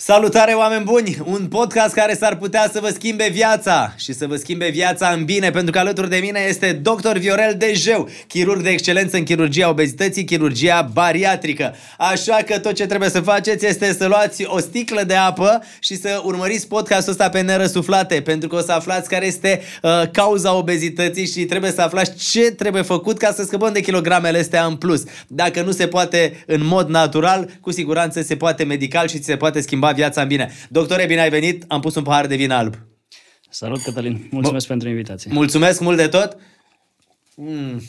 Salutare oameni buni! Un podcast care s-ar putea să vă schimbe viața și să vă schimbe viața în bine, pentru că alături de mine este dr. Viorel Dejeu, chirurg de excelență în chirurgia obezității, chirurgia bariatrică. Așa că tot ce trebuie să faceți este să luați o sticlă de apă și să urmăriți podcastul ăsta pe nerăsuflate, pentru că o să aflați care este uh, cauza obezității și trebuie să aflați ce trebuie făcut ca să scăpăm de kilogramele astea în plus. Dacă nu se poate în mod natural, cu siguranță se poate medical și se poate schimba schimba viața în bine. Doctore, bine ai venit, am pus un pahar de vin alb. Salut, Cătălin. Mulțumesc B- pentru invitație. Mulțumesc mult de tot. Mm.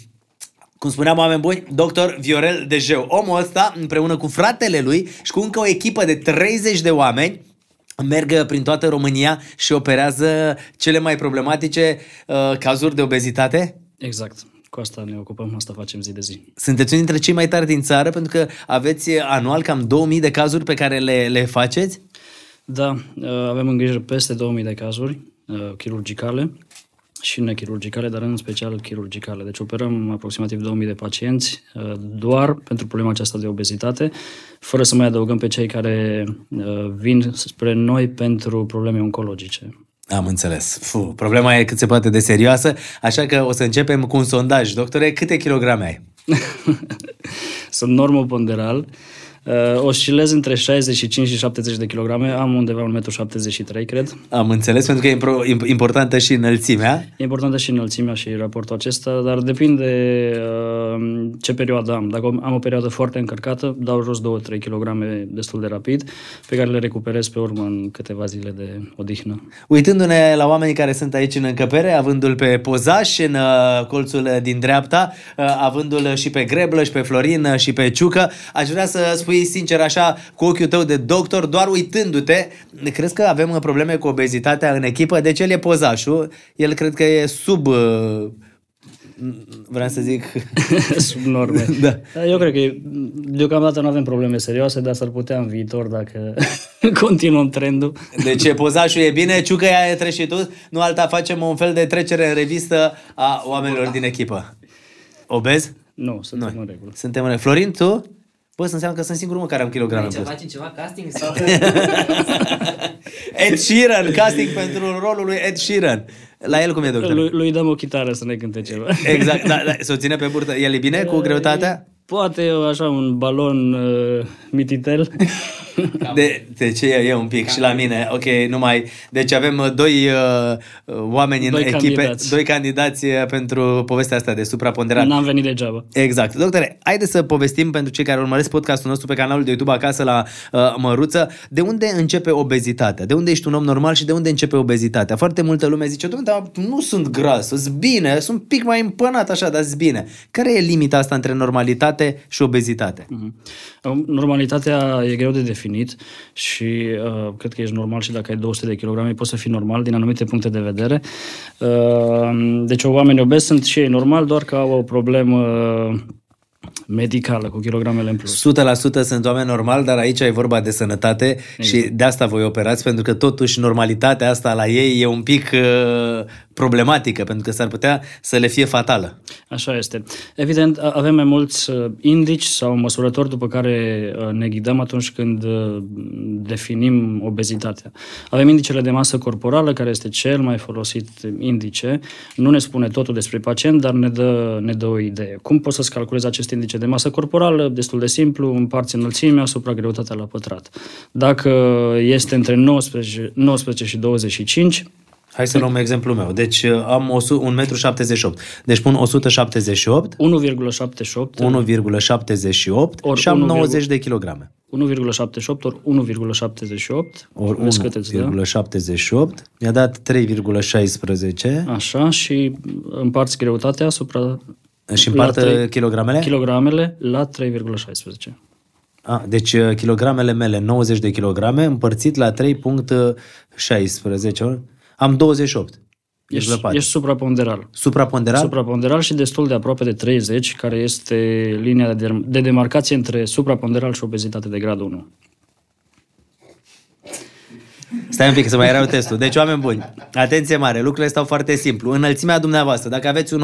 Cum spuneam, oameni buni, doctor Viorel Dejeu. Omul ăsta, împreună cu fratele lui și cu încă o echipă de 30 de oameni, merg prin toată România și operează cele mai problematice uh, cazuri de obezitate? Exact. Cu asta ne ocupăm, asta facem zi de zi. Sunteți unul dintre cei mai tari din țară pentru că aveți anual cam 2000 de cazuri pe care le, le faceți? Da, uh, avem în grijă peste 2000 de cazuri uh, chirurgicale și nechirurgicale, dar în special chirurgicale. Deci operăm aproximativ 2000 de pacienți uh, doar pentru problema aceasta de obezitate, fără să mai adăugăm pe cei care vin spre noi pentru probleme oncologice. Am înțeles. Fu, problema e cât se poate de serioasă, așa că o să începem cu un sondaj. Doctore, câte kilograme ai? Sunt normoponderal. Uh, oscilez între 65 și 70 de kilograme, am undeva 1,73 m, cred. Am înțeles, pentru că e importantă și înălțimea. E importantă și înălțimea și raportul acesta, dar depinde uh, ce perioadă am. Dacă am o perioadă foarte încărcată, dau jos 2-3 kg destul de rapid, pe care le recuperez pe urmă în câteva zile de odihnă. Uitându-ne la oamenii care sunt aici în încăpere, avându-l pe Pozaș în uh, colțul din dreapta, uh, avându-l și pe Greblăș și pe Florin uh, și pe Ciucă, aș vrea să spui spui sincer așa cu ochiul tău de doctor, doar uitându-te, crezi că avem probleme cu obezitatea în echipă? Deci el e pozașul, el cred că e sub uh, vreau să zic... Sub norme. Da. Eu cred că deocamdată nu avem probleme serioase, dar s-ar putea în viitor dacă continuăm trendul. Deci pozașul e bine, ciucă ea e treșitul, nu alta facem un fel de trecere în revistă a oamenilor din echipă. Obez? Nu, suntem Noi. în regulă. Suntem în regulă. Florin, tu? Bă, să înseamnă că sunt singurul mă care am kilograme Aici facem ceva casting sau... Ed Sheeran, casting pentru rolul lui Ed Sheeran. La el cum e, doctor? Lui, lui dăm o chitară să ne cânte ceva. Exact, da, da, să o ține pe burtă. El e bine cu greutatea? Poate așa un balon uh, mititel. De, de ce e, e un pic Cam și la mine. Ok, numai. Deci avem uh, doi uh, oameni doi în echipe, candidați. doi candidați uh, pentru povestea asta de supraponderat. N-am venit degeaba. Exact. Doctore, haide să povestim pentru cei care urmăresc podcastul nostru pe canalul de YouTube acasă la uh, Măruță, de unde începe obezitatea? De unde ești un om normal și de unde începe obezitatea? Foarte multă lume zice, domnule, nu sunt gras, sunt bine, sunt un pic mai împănat așa, dar sunt bine. Care e limita asta între normalitate și obezitate? Uh-huh. Normalitatea e greu de definit definit și uh, cred că ești normal și dacă ai 200 de kilograme poți să fii normal din anumite puncte de vedere. Uh, deci oamenii obezi sunt și ei normal, doar că au o problemă medicală cu kilogramele în plus. 100% sunt oameni normali, dar aici e vorba de sănătate exact. și de asta voi operați, pentru că totuși normalitatea asta la ei e un pic uh, problematică, pentru că s-ar putea să le fie fatală. Așa este. Evident, avem mai mulți uh, indici sau măsurători după care uh, ne ghidăm atunci când uh, definim obezitatea. Avem indicele de masă corporală, care este cel mai folosit indice. Nu ne spune totul despre pacient, dar ne dă, ne dă o idee. Cum poți să-ți calculezi acest indice de masă corporală? Destul de simplu, împarți înălțimea asupra greutatea la pătrat. Dacă este între 19, 19 și 25, Hai să luăm exemplul meu. Deci uh, am 1,78 m. Deci pun 178. 1,78. 1,78 și am 90 de kilograme. 1,78 ori 1,78. Ori 1,78. Mi-a dat 3,16. Așa, și împarți greutatea asupra... Și împartă 3, kilogramele? Kilogramele la 3,16. A, deci uh, kilogramele mele, 90 de kilograme, împărțit la 3,16 am 28. Ești, ești supraponderal. Supraponderal? Supraponderal și destul de aproape de 30, care este linia de, de demarcație între supraponderal și obezitate de gradul 1. Stai un pic să mai erau testul. Deci, oameni buni, atenție mare, lucrurile stau foarte simplu. Înălțimea dumneavoastră, dacă aveți 1,80,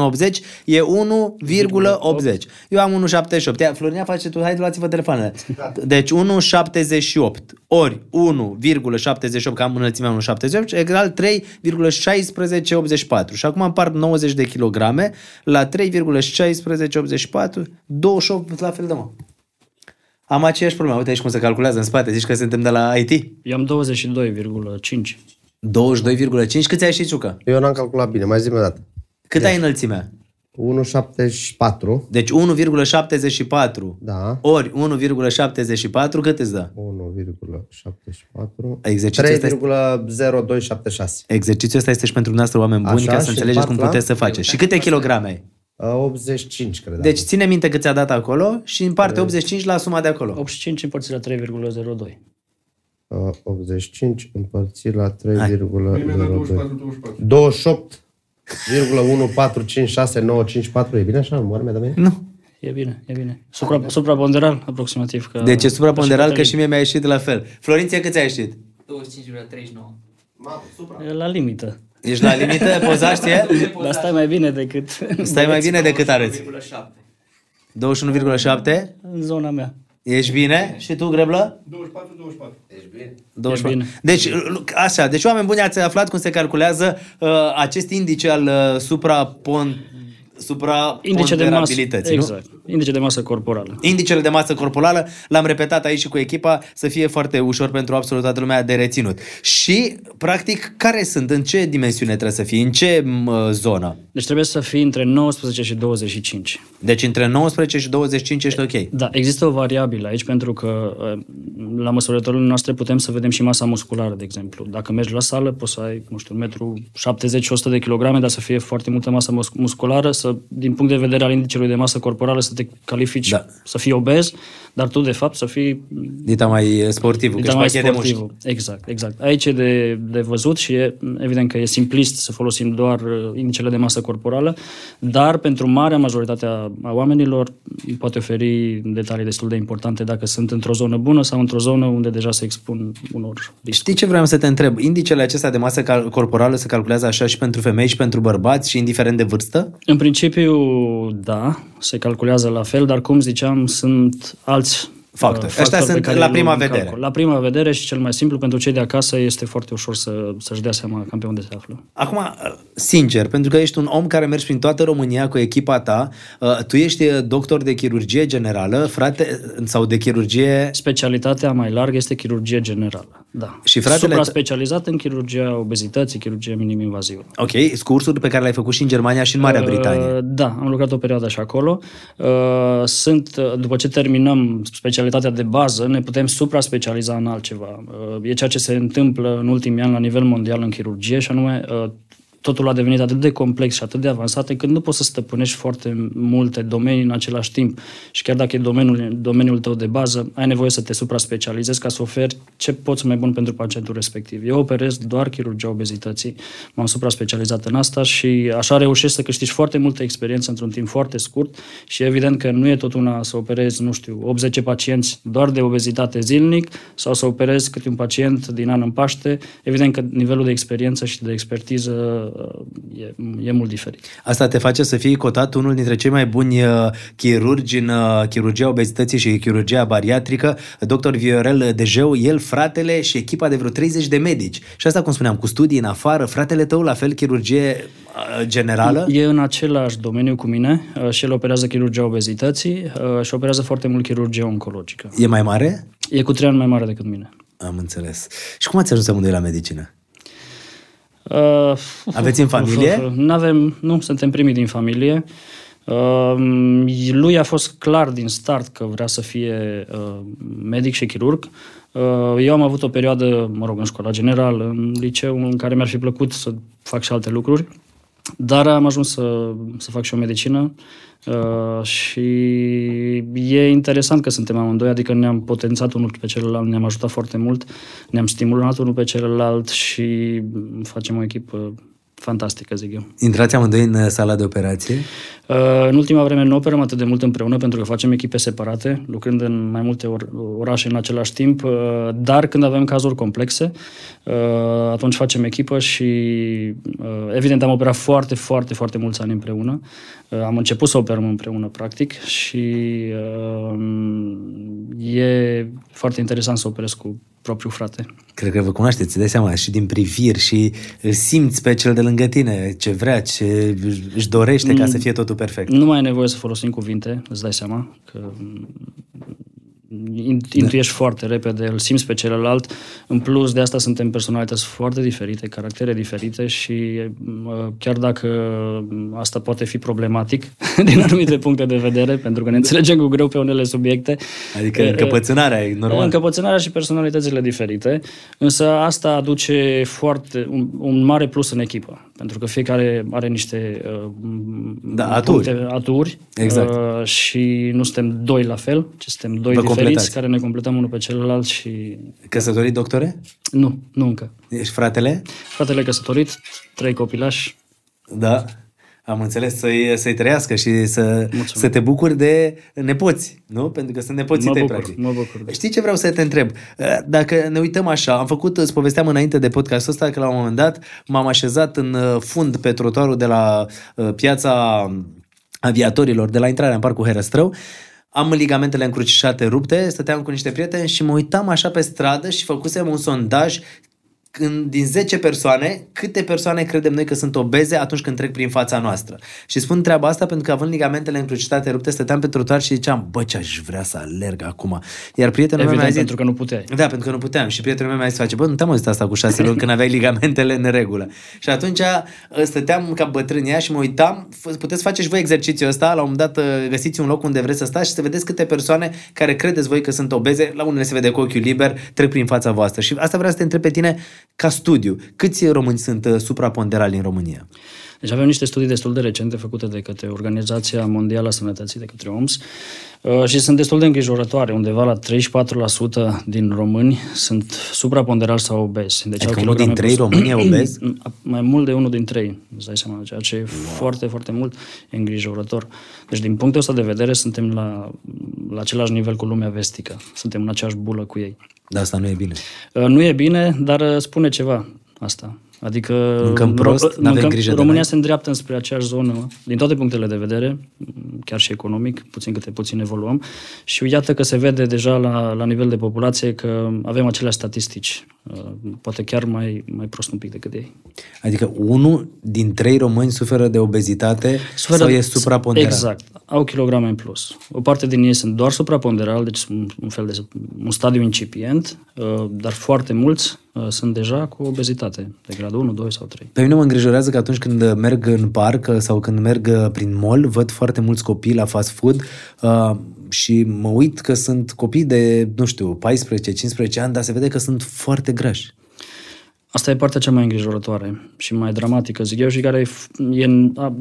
e 1,80. Eu am 1,78. Ia, Florinia, face tu, hai, luați-vă telefoanele. Deci 1,78 ori 1,78, că am înălțimea 1,78, egal 3,1684. Și acum împart 90 de kilograme la 3,1684, 28 la fel de mă. Am aceeași problemă. Uite aici cum se calculează în spate. Zici că suntem de la IT? Eu am 22,5. 22,5? Cât ai și Ciucă? Eu n-am calculat bine, mai zi o dată. Cât ai înălțimea? 1,74. Deci 1,74 Da. ori 1,74 cât îți dă? 1,74. Exercițiul ăsta 3,0276. Exercițiul ăsta este și pentru noastră oameni buni Așa, ca să și înțelegeți împart cum la? puteți să faceți. Și câte kilograme ai? Uh, 85, cred. Deci ține minte cât ți-a dat acolo și împarte 85 la suma de acolo. 85 împărțit la 3,02. Uh, 85 împărțit la Hai. 3,02. 28 1,1456954. E bine așa? Moare mi-a dat mie? Nu. E bine, e bine. Supra, supraponderal, aproximativ. Ca, Deci e supraponderal că Cătălin. și mie mi-a ieșit la fel. Florinție, cât ți-a ieșit? 25,39. E la limită. Ești la limită, pozași ție? Dar stai mai bine decât Stai mai bine decât arăți. 21,7. 21,7? în zona mea. Ești bine? Și tu, Greblă? 24. bine. Deci, așa, deci oameni buni ați aflat cum se calculează uh, acest indice al uh, suprapon, Indice de masă. supraponderabilității, nu? Exact. Indice de masă corporală. Indicele de masă corporală, l-am repetat aici și cu echipa, să fie foarte ușor pentru absolut toată lumea de reținut. Și, practic, care sunt? În ce dimensiune trebuie să fie? În ce m, zonă? Deci trebuie să fii între 19 și 25. Deci între 19 și 25 ești ok. Da, există o variabilă aici pentru că uh, la măsurătorile noastre putem să vedem și masa musculară, de exemplu. Dacă mergi la sală, poți să ai, nu știu, 1,70 și 100 de kilograme, dar să fie foarte multă masă mus- musculară, să, din punct de vedere al indicelui de masă corporală, să te califici, Da. să fii obez, dar tu, de fapt, să fii Dita mai sportivul, că Dita ești mai pachet de mușchi. sportivul. Exact, exact. Aici e de, de văzut și e, evident că e simplist să folosim doar uh, indicele de masă corporală, dar pentru marea majoritate a a oamenilor poate oferi detalii destul de importante dacă sunt într-o zonă bună sau într-o zonă unde deja se expun unor riscuri. Știi ce vreau să te întreb? Indicele acesta de masă cal- corporală se calculează așa și pentru femei și pentru bărbați și indiferent de vârstă? În principiu, da, se calculează la fel, dar cum ziceam, sunt alți Factori. uh, Ăștia pe sunt care la îi luăm prima în vedere. calcul. La prima vedere și cel mai simplu pentru cei de acasă este foarte ușor să, să-și dea seama cam pe unde se află. Acum, sincer, pentru că ești un om care mergi prin toată România cu echipa ta, uh, tu ești uh, doctor de chirurgie generală, frate, sau de chirurgie... Specialitatea mai largă este chirurgie generală. Da. Și fratele- Supra-specializat în chirurgia obezității, chirurgie minim-invazivă. Ok, cursuri pe care le-ai făcut și în Germania și în Marea Britanie. Uh, Da, am lucrat o perioadă și acolo. Uh, Sunt, uh, după ce terminăm specialitatea de bază, ne putem supra-specializa în altceva. Uh, E ceea ce se întâmplă în ultimii ani la nivel mondial în chirurgie și anume uh, totul a devenit atât de complex și atât de avansat încât nu poți să stăpânești foarte multe domenii în același timp. Și chiar dacă e domeniul, domeniul tău de bază, ai nevoie să te supra-specializezi ca să oferi ce poți mai bun pentru pacientul respectiv. Eu operez doar chirurgia obezității, m-am supra-specializat în asta și așa reușești să câștigi foarte multă experiență într-un timp foarte scurt și evident că nu e tot una să operezi, nu știu, 80 pacienți doar de obezitate zilnic sau să operezi câte un pacient din an în Paște. Evident că nivelul de experiență și de expertiză uh, e, e mult diferit. Asta te face să fii cotat unul dintre cei mai buni uh, chirurgi în uh, chirurgia obezității și chirurgia bariatrică, dr. Viorel Dejeu, el, fratele și echipa de vreo 30 de medici. Și asta, cum spuneam, cu studii în afară, fratele tău, la fel, chirurgie uh, generală? E în același domeniu cu mine uh, și el operează chirurgia obezității uh, și operează foarte mult chirurgie oncologică. E mai mare? E cu trei ani mai mare decât mine. Am înțeles. Și cum ați ajuns amândoi la medicină? Uh, Aveți în familie? Nu avem, nu, suntem primii din familie. Uh, lui a fost clar din start că vrea să fie uh, medic și chirurg. Uh, eu am avut o perioadă, mă rog, în școala generală, în liceu, în care mi-ar fi plăcut să fac și alte lucruri, dar am ajuns să, să fac și o medicină uh, și e interesant că suntem amândoi, adică ne-am potențat unul pe celălalt, ne-am ajutat foarte mult, ne-am stimulat unul pe celălalt și facem o echipă fantastică, zic eu. Intrați amândoi în uh, sala de operație? Uh, în ultima vreme nu operăm atât de mult împreună pentru că facem echipe separate, lucrând în mai multe or- orașe în același timp, uh, dar când avem cazuri complexe, uh, atunci facem echipă și uh, evident am operat foarte, foarte, foarte mulți ani împreună. Uh, am început să operăm împreună, practic, și uh, e foarte interesant să operez cu propriul frate. Cred că vă cunoașteți, îți dai seama, și din priviri și îl simți pe cel de lângă tine, ce vrea, ce își dorește ca să fie totul perfect. Nu mai e nevoie să folosim cuvinte, îți dai seama că intuiești da. foarte repede, îl simți pe celălalt. În plus de asta suntem personalități foarte diferite, caractere diferite și chiar dacă asta poate fi problematic din anumite puncte de vedere, pentru că ne înțelegem cu greu pe unele subiecte. Adică încăpățânarea e normal. Încăpățânarea și personalitățile diferite, însă asta aduce foarte, un, un mare plus în echipă, pentru că fiecare are niște da, aturi, puncte, aturi exact. uh, și nu suntem doi la fel, ci suntem doi Vă diferiți completați. care ne completăm unul pe celălalt și... Căsătorit, doctore? Nu, nu încă. Ești fratele? Fratele căsătorit, trei copilași. Da, am înțeles să-i, să-i trăiască și să, să te bucuri de nepoți, nu? Pentru că sunt nepoții mă tăi, bucur, practic. Mă bucur. Da. Știi ce vreau să te întreb? Dacă ne uităm așa, am făcut, îți povesteam înainte de podcastul ăsta că la un moment dat m-am așezat în fund pe trotuarul de la uh, piața aviatorilor, de la intrarea în parcul Herăstrău am ligamentele încrucișate rupte, stăteam cu niște prieteni și mă uitam așa pe stradă și făcusem un sondaj când, din 10 persoane, câte persoane credem noi că sunt obeze atunci când trec prin fața noastră. Și spun treaba asta pentru că având ligamentele încrucișate rupte, stăteam pe trotuar și ziceam, bă, ce aș vrea să alerg acum. Iar prietenul Evident, meu mi-a zis, pentru că nu puteai. Da, pentru că nu puteam. Și prietenul meu mi-a zis, face, bă, nu te-am auzit asta cu șase luni când aveai ligamentele în regulă. Și atunci stăteam ca bătrânia și mă uitam, puteți face și voi exercițiul ăsta, la un moment dat găsiți un loc unde vreți să stați și să vedeți câte persoane care credeți voi că sunt obeze, la unele se vede cu ochiul liber, trec prin fața voastră. Și asta vreau să te întreb pe tine ca studiu. Câți români sunt uh, supraponderali în România? Deci avem niște studii destul de recente făcute de către Organizația Mondială a Sănătății, de către OMS, uh, și sunt destul de îngrijorătoare. Undeva la 34% din români sunt supraponderali sau obezi. Deci adică unul din trei români e obez? Mai mult de unul din trei, îți dai seama, ceea ce e wow. foarte, foarte mult îngrijorător. Deci din punctul ăsta de vedere suntem la, la același nivel cu lumea vestică. Suntem în aceeași bulă cu ei. Dar asta nu e bine. Uh, nu e bine, dar spune ceva asta. Adică mâncăm prost, mâncăm, grijă România de se îndreaptă spre aceeași zonă, din toate punctele de vedere, chiar și economic, puțin câte puțin evoluăm. Și iată că se vede deja la, la nivel de populație că avem aceleași statistici, uh, poate chiar mai, mai prost un pic decât ei. Adică unul din trei români suferă de obezitate suferă sau e supraponderal? Exact, au kilograme în plus. O parte din ei sunt doar supraponderal, deci un, un fel de un stadiu incipient, uh, dar foarte mulți uh, sunt deja cu obezitate, de gradul 1, 2 sau 3. Pe mine mă îngrijorează că atunci când merg în parc sau când merg prin mall, văd foarte mulți copii la fast food uh, și mă uit că sunt copii de, nu știu, 14-15 ani, dar se vede că sunt foarte grași. Asta e partea cea mai îngrijorătoare și mai dramatică, zic eu, și care e,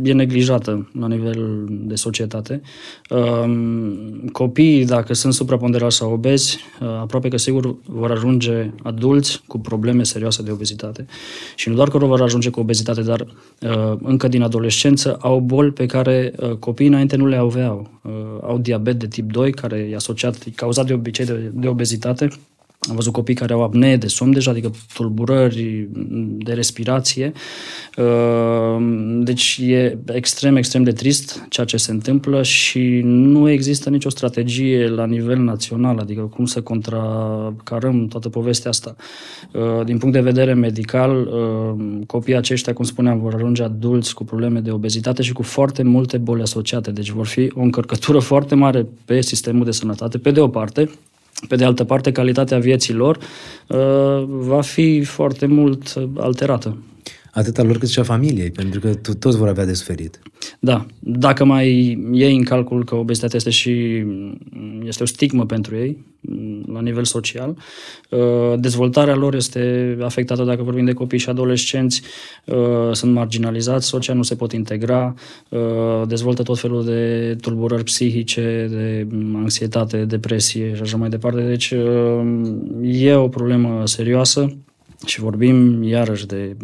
e neglijată la nivel de societate. Um, copiii, dacă sunt supraponderali sau obezi, uh, aproape că sigur vor ajunge adulți cu probleme serioase de obezitate. Și nu doar că vor ajunge cu obezitate, dar uh, încă din adolescență au boli pe care uh, copiii înainte nu le aveau. Au diabet de tip 2, care e asociat, e cauzat de obicei de, de obezitate am văzut copii care au apnee de somn deja, adică tulburări de respirație. Uh, deci e extrem, extrem de trist ceea ce se întâmplă și nu există nicio strategie la nivel național, adică cum să contracarăm toată povestea asta. Uh, din punct de vedere medical, uh, copiii aceștia, cum spuneam, vor ajunge adulți cu probleme de obezitate și cu foarte multe boli asociate. Deci vor fi o încărcătură foarte mare pe sistemul de sănătate, pe de o parte, pe de altă parte, calitatea vieții lor uh, va fi foarte mult alterată. Atât al lor cât și a familiei, pentru că toți vor avea de suferit. Da. Dacă mai iei în calcul că obezitatea este și este o stigmă pentru ei, la nivel social, uh, dezvoltarea lor este afectată dacă vorbim de copii și adolescenți, uh, sunt marginalizați, social nu se pot integra, uh, dezvoltă tot felul de tulburări psihice, de anxietate, depresie și așa mai departe. Deci e o problemă serioasă și vorbim iarăși de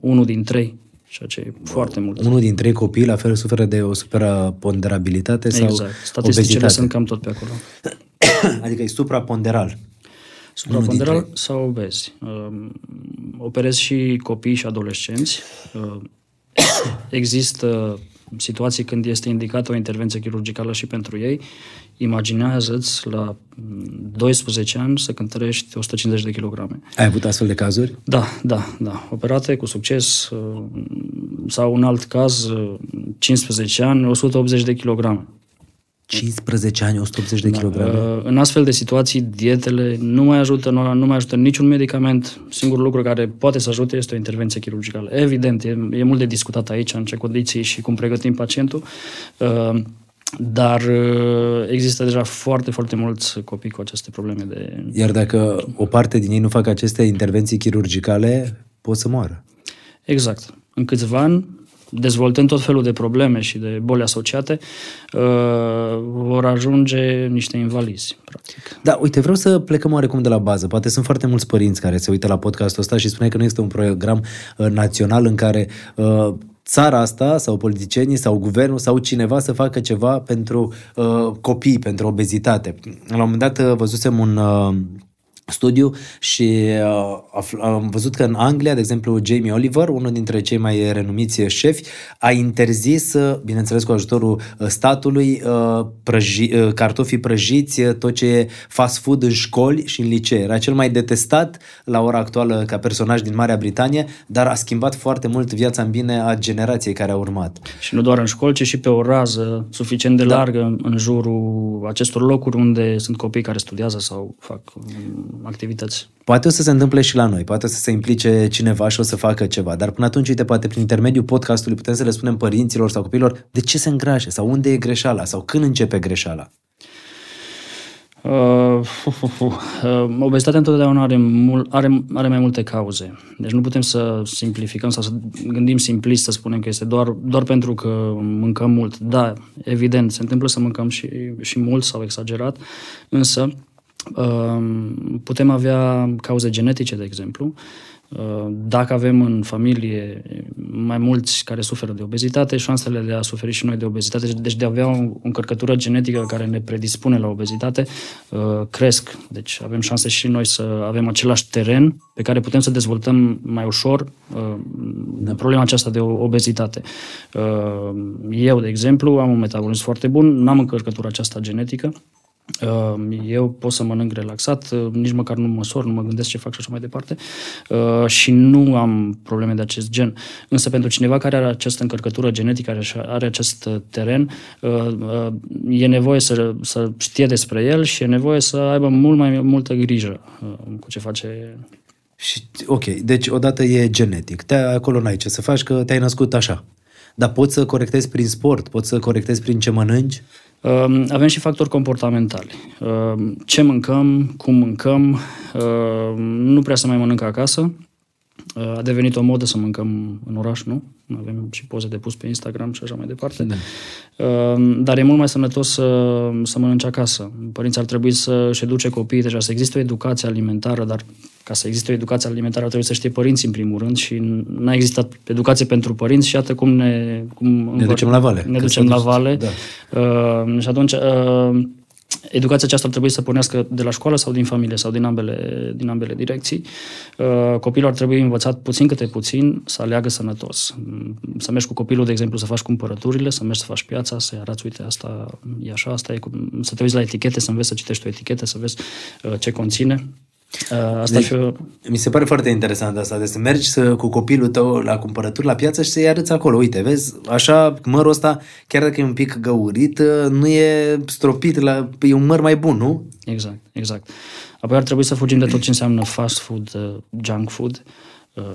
unul din trei ceea ce e foarte mult. Unul din trei copii la fel suferă de o supraponderabilitate sau Exact. Statisticile obezitate. sunt cam tot pe acolo. Adică e supraponderal. Supraponderal sau obezi. Uh, Operez și copii și adolescenți. Uh, Există situații când este indicată o intervenție chirurgicală și pentru ei. Imaginează-ți la mm, 12 ani să cântărești 150 de kilograme. Ai avut astfel de cazuri? Da, da, da. Operate cu succes uh, sau un alt caz, uh, 15 ani, 180 de kilograme. 15 ani, 180 de kilograme. Uh, În astfel de situații, dietele nu mai ajută, nu, nu mai ajută niciun medicament. Singurul lucru care poate să ajute este o intervenție chirurgicală. Evident, e, e mult de discutat aici, în ce condiții și cum pregătim pacientul, uh, dar uh, există deja foarte, foarte mulți copii cu aceste probleme de... Iar dacă o parte din ei nu fac aceste intervenții chirurgicale, pot să moară. Exact. În câțiva ani, dezvoltând tot felul de probleme și de boli asociate, uh, vor ajunge niște invalizi, practic. Da, uite, vreau să plecăm oarecum de la bază. Poate sunt foarte mulți părinți care se uită la podcastul ăsta și spune că nu este un program uh, național în care uh, țara asta sau politicienii sau guvernul sau cineva să facă ceva pentru uh, copii, pentru obezitate. La un moment dat uh, văzusem un... Uh, studiu și uh, afl- am văzut că în Anglia, de exemplu, Jamie Oliver, unul dintre cei mai renumiți șefi, a interzis, uh, bineînțeles cu ajutorul uh, statului, uh, prăji, uh, cartofii prăjiți, uh, tot ce e fast food în școli și în licee. Era cel mai detestat la ora actuală ca personaj din Marea Britanie, dar a schimbat foarte mult viața în bine a generației care a urmat. Și nu doar în școli, ci și pe o rază suficient de largă în, în jurul acestor locuri unde sunt copii care studiază sau fac um, activități. Poate o să se întâmple și la noi, poate o să se implice cineva și o să facă ceva, dar până atunci, uite, poate prin intermediul podcastului putem să le spunem părinților sau copiilor de ce se îngrașe sau unde e greșeala sau când începe greșeala. Uh, uh, uh, uh. Obezitatea întotdeauna are, mul, are, are mai multe cauze. Deci nu putem să simplificăm sau să gândim simplist, să spunem că este doar, doar pentru că mâncăm mult. Da, evident, se întâmplă să mâncăm și, și mult sau exagerat, însă uh, putem avea cauze genetice, de exemplu. Uh, Dacă avem în familie mai mulți care suferă de obezitate, șansele de a suferi și noi de obezitate, deci de a avea o încărcătură genetică care ne predispune la obezitate, uh, cresc. Deci avem șanse și noi să avem același teren pe care putem să dezvoltăm mai ușor uh, problema aceasta de obezitate. Uh, Eu, de exemplu, am un metabolism foarte bun, n-am încărcătura aceasta genetică, Uh, Eu pot să mănânc relaxat, uh, nici măcar nu măsor, nu mă gândesc ce fac și așa mai departe uh, și nu am probleme de acest gen. Însă pentru cineva care are această încărcătură genetică, are, are acest teren, e nevoie să, să știe despre el și e nevoie să aibă mult mai multă grijă cu ce face Și, ok, deci odată e genetic. Te, acolo n-ai ce să faci, că te-ai născut așa. Dar poți să corectezi prin sport, poți să corectezi prin ce mănânci. Uh, Avem și factori comportamentali. Uh, Ce mâncăm, cum mâncăm, uh, nu prea se mai mănâncă acasă. Uh, A devenit o modă să mâncăm în oraș, nu? Avem și poze de pus pe Instagram și așa mai departe. Da. Dar e mult mai sănătos să, să mănânci acasă. Părinții ar trebui să-și educe copiii, deja să existe o educație alimentară, dar ca să existe o educație alimentară trebuie să știe părinții în primul rând și n-a existat educație pentru părinți și iată cum ne... Cum Ne ducem la vale. Ne Că ducem s-a la dus- vale. da. Uh, și atunci, uh, educația aceasta ar trebui să pornească de la școală sau din familie sau din ambele, din ambele direcții. Uh, copilul ar trebui învățat puțin câte puțin să aleagă sănătos. Mm, Să mergi cu copilul, de exemplu, să faci cumpărăturile, să mergi să faci piața, să-i arăți, uite, asta e așa, asta e, cum... să te uiți la etichete, să înveți să citești o etichetă, să vezi uh, ce conține. Uh, asta Deci- deci... fi o... Mi se pare foarte interesant asta, de să mergi să, cu copilul tău la cumpărături la piață și să-i arăți acolo. Uite, vezi, așa, mărul ăsta, chiar dacă e un pic găurit, nu e stropit, la, e un măr mai bun, nu? Exact, exact. Apoi ar trebui să fugim de tot ce înseamnă fast food, uh, junk food. Uh,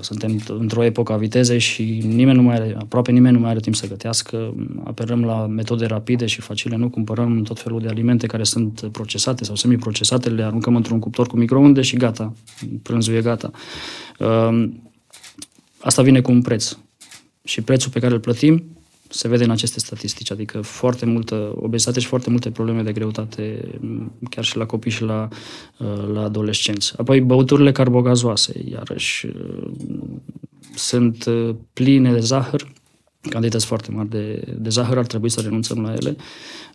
Suntem într-o epocă a vitezei și nimeni nu mai are, aproape nimeni nu mai are timp să gătească. Apelăm la metode rapide și facile, nu cumpărăm tot felul de alimente care sunt procesate sau semi-procesate, le aruncăm într-un cuptor cu microunde și gata, prânzul e gata. Uh, Asta vine cu un preț. Și prețul pe care îl plătim se vede în aceste statistici, adică foarte multă obezitate și foarte multe probleme de greutate, m, chiar și la copii și la, uh, la adolescenți. Apoi băuturile carbogazoase, iarăși uh, sunt uh, pline de zahăr, cantități foarte mari de, de zahăr, ar trebui să renunțăm la ele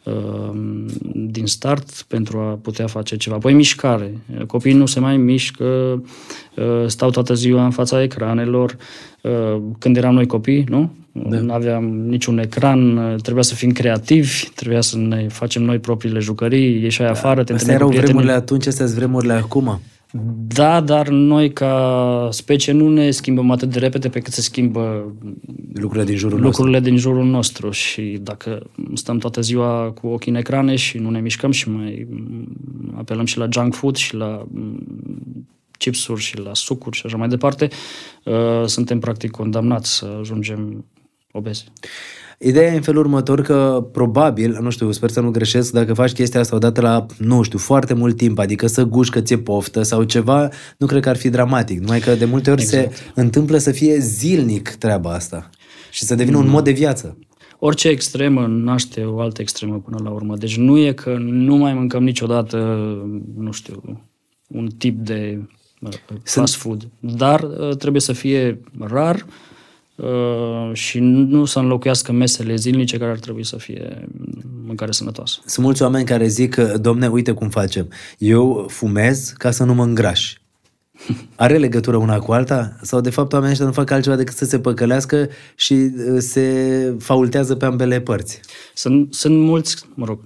uh, din start pentru a putea face ceva. Apoi mișcare. Copiii nu se mai mișcă, uh, stau toată ziua în fața ecranelor. Uh, când eram noi copii, nu? Da. Nu aveam niciun ecran, trebuia să fim creativi, trebuia să ne facem noi propriile jucării, ieșai da. afară, te Astea erau vremurile atunci, astea sunt vremurile acum. Da, dar noi ca specie nu ne schimbăm atât de repede pe cât se schimbă lucrurile din jurul lucrurile nostru. din jurul nostru și dacă stăm toată ziua cu ochii în ecrane și nu ne mișcăm și mai apelăm și la junk food și la chipsuri și la sucuri și așa mai departe, uh, suntem practic condamnați să ajungem obezi. Ideea e în felul următor că probabil, nu știu, sper să nu greșesc, dacă faci chestia asta odată la, nu știu, foarte mult timp, adică să guși că ți-e poftă sau ceva, nu cred că ar fi dramatic. Numai că de multe ori exact. se întâmplă să fie zilnic treaba asta și să devină mm. un mod de viață. Orice extremă naște o altă extremă până la urmă. Deci nu e că nu mai mâncăm niciodată, nu știu, un tip de uh, fast food, dar uh, trebuie să fie rar, Uh, și nu să înlocuiască mesele zilnice care ar trebui să fie mâncare sănătoasă. Sunt mulți oameni care zic că, domne, uite cum facem. Eu fumez ca să nu mă îngraș. Are legătură una cu alta? Sau de fapt oamenii ăștia nu fac altceva decât să se păcălească și uh, se faultează pe ambele părți? Sunt, sunt mulți, mă rog,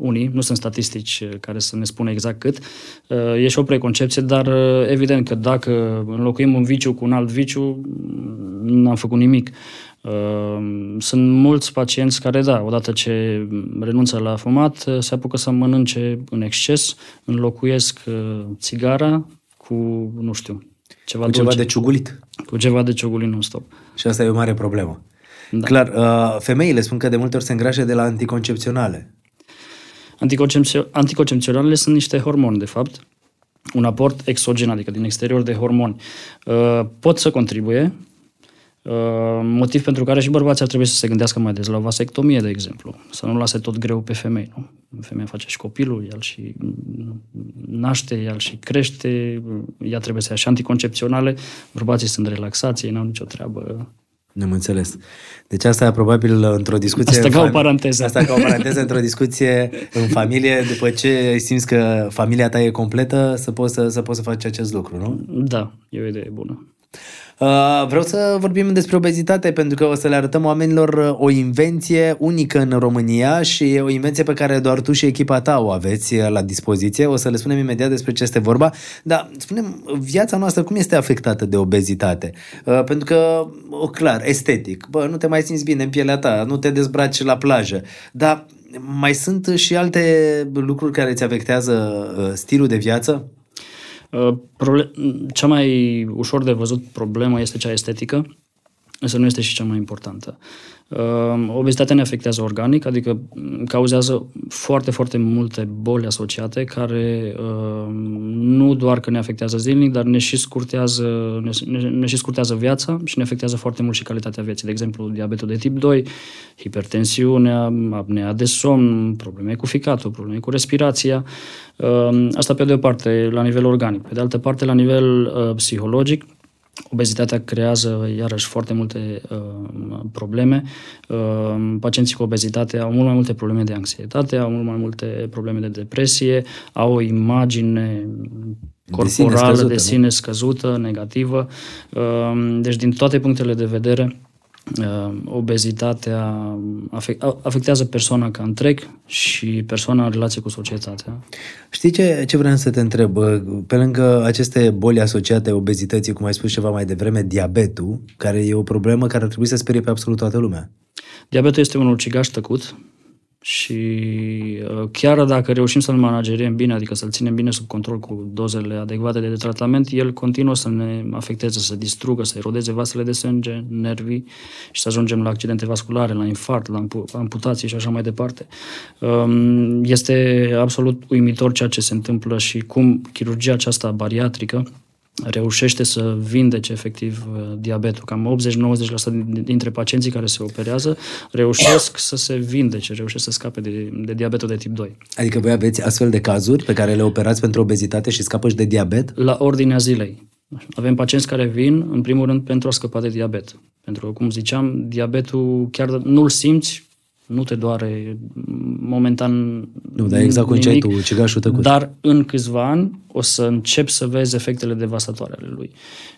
unii, nu sunt statistici care să ne spună exact cât, uh, e și o preconcepție, dar evident că dacă înlocuim un viciu cu un alt viciu, n-am făcut nimic. Uh, sunt mulți pacienți care, da, odată ce renunță la fumat, uh, se apucă să mănânce în exces, înlocuiesc uh, țigara cu, nu știu, ceva, cu ceva de ciugulit. Cu ceva de ciugulit non-stop. Și asta e o mare problemă. Da. Clar, femeile spun că de multe ori se îngrașe de la anticoncepționale. Anticoncepționalele sunt niște hormoni, de fapt, un aport exogen, adică din exterior de hormoni. Pot să contribuie, Uh, motiv pentru care și bărbații ar trebui să se gândească mai des la o vasectomie, de exemplu. Să nu lase tot greu pe femei. Nu? Femeia face și copilul, el și naște, el și crește, ea trebuie să ia și anticoncepționale. Bărbații sunt relaxați, ei n-au nicio treabă. Ne-am înțeles. Deci asta e probabil într-o discuție... Asta ca o paranteză. Asta ca o paranteză într-o discuție în familie, după ce simți că familia ta e completă, să poți să, să, poți să faci acest lucru, nu? Da, e o idee bună. Uh, vreau să vorbim despre obezitate pentru că o să le arătăm oamenilor uh, o invenție unică în România și o invenție pe care doar tu și echipa ta o aveți uh, la dispoziție. O să le spunem imediat despre ce este vorba. Dar spunem, viața noastră cum este afectată de obezitate? Pentru că, o, clar, estetic, bă, nu te mai simți bine în pielea ta, nu te dezbraci la plajă, dar mai sunt și alte lucruri care îți afectează stilul de viață? Uh, cea mai ușor de văzut problemă este cea estetică, însă nu este și cea mai importantă. Uh, obezitatea ne afectează organic, adică cauzează foarte, foarte multe boli asociate care uh, nu doar că ne afectează zilnic, dar ne și scurtează, ne, ne, ne și scurtează viața și ne afectează foarte mult și calitatea vieții. De exemplu, diabetul de tip 2, hipertensiunea, apnea de somn, probleme cu ficatul, probleme cu respirația. Uh, asta pe de o parte la nivel organic. Pe de altă parte, la nivel uh, psihologic, Obezitatea creează iarăși foarte multe uh, probleme. Uh, pacienții cu obezitate au mult mai multe probleme de anxietate, au mult mai multe probleme de depresie, au o imagine corporală de sine scăzută, de sine scăzută negativă. Uh, deci, din toate punctele de vedere, Uh, obezitatea afectează persoana ca întreg și persoana în relație cu societatea. Știi ce, ce vreau să te întreb? Pe lângă aceste boli asociate obezității, cum ai spus ceva mai devreme, diabetul, care e o problemă care ar trebui să sperie pe absolut toată lumea. Diabetul este un ucigaș tăcut, și uh, chiar dacă reușim să-l manageriem bine, adică să-l ținem bine sub control cu dozele adecvate de tratament, el continuă să ne afecteze, să distrugă, să erodeze vasele de sânge, nervii și să ajungem la accidente vasculare, la infart, la amputații și așa mai departe. Um, este absolut uimitor ceea ce se întâmplă și cum chirurgia aceasta bariatrică reușește să vindece efectiv uh, diabetul. Cam 80-90% dintre pacienții care se operează reușesc să se vindece, reușesc să scape de, de diabetul de tip 2. Adică voi aveți astfel de cazuri pe care le operați pentru obezitate și scapă și de diabet? La ordinea zilei. Avem pacienți care vin, în primul rând, pentru a scăpa de diabet. Pentru că, cum ziceam, diabetul chiar nu-l simți, nu te doare momentan Nu, dar exact cum nimic, tu, cigașul tăcut. Dar în câțiva ani o să încep să vezi efectele devastatoare ale lui.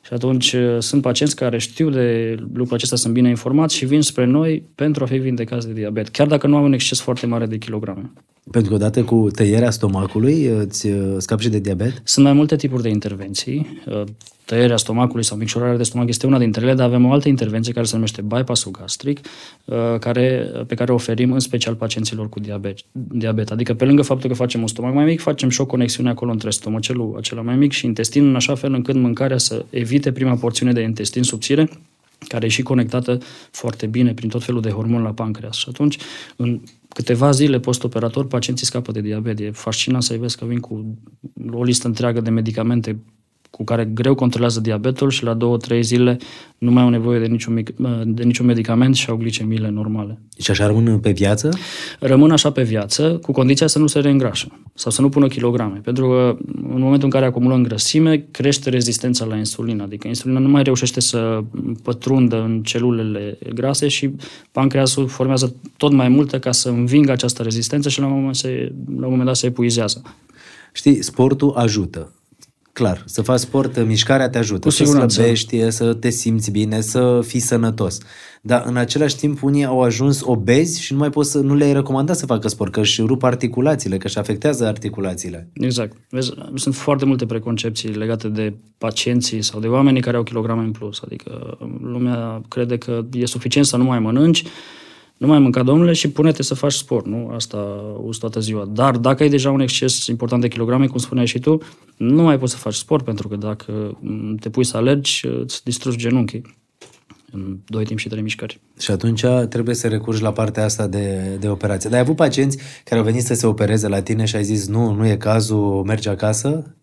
Și atunci uh, sunt pacienți care știu de lucrul acesta, sunt bine informați și vin spre noi pentru a fi vindecați de diabet, chiar dacă nu au un exces foarte mare de kilograme. Pentru că odată cu tăierea stomacului îți uh, scapi și de diabet? Sunt mai multe tipuri de intervenții. Uh, Tăierea stomacului sau micșorarea de stomac este una dintre ele, dar avem o altă intervenție care se numește bypassul gastric, uh, care, pe care o oferim în special pacienților cu diabet. diabet. Adică pe lângă faptul că facem un stomac mai mic, facem și o conexiune acolo între stomacelul acela mai mic și intestinul, în așa fel încât mâncarea să evite prima porțiune de intestin subțire, care e și conectată foarte bine prin tot felul de hormoni la pancreas. Și atunci, în câteva zile post-operator, pacienții scapă de diabet. E fascinant să-i vezi că vin cu o listă întreagă de medicamente cu care greu controlează diabetul și la două, trei zile nu mai au nevoie de niciun, de niciun medicament și au glicemiile normale. Și așa rămân pe viață? Rămân așa pe viață, cu condiția să nu se reîngrașă sau să nu pună kilograme. Pentru că în momentul în care acumulăm grăsime, crește rezistența la insulină. Adică insulina nu mai reușește să pătrundă în celulele grase și pancreasul formează tot mai multă ca să învingă această rezistență și la un moment, se, la un moment dat se epuizează. Știi, sportul ajută Clar, să faci sport, mișcarea te ajută, Cu să siguranță. slăbești, să te simți bine, să fii sănătos. Dar în același timp unii au ajuns obezi și nu mai poți să, nu le-ai recomandat să facă sport, că își rup articulațiile, că își afectează articulațiile. Exact. Vezi, sunt foarte multe preconcepții legate de pacienții sau de oamenii care au kilograme în plus. Adică lumea crede că e suficient să nu mai mănânci, nu mai mânca, domnule, și pune-te să faci sport, nu? Asta uzi toată ziua. Dar dacă ai deja un exces important de kilograme, cum spuneai și tu, nu mai poți să faci sport, pentru că dacă te pui să alergi, îți distrugi genunchii în doi timp și trei mișcări. Și atunci trebuie să recurgi la partea asta de, de operație. Dar ai avut pacienți care au venit să se opereze la tine și ai zis, nu, nu e cazul, mergi acasă?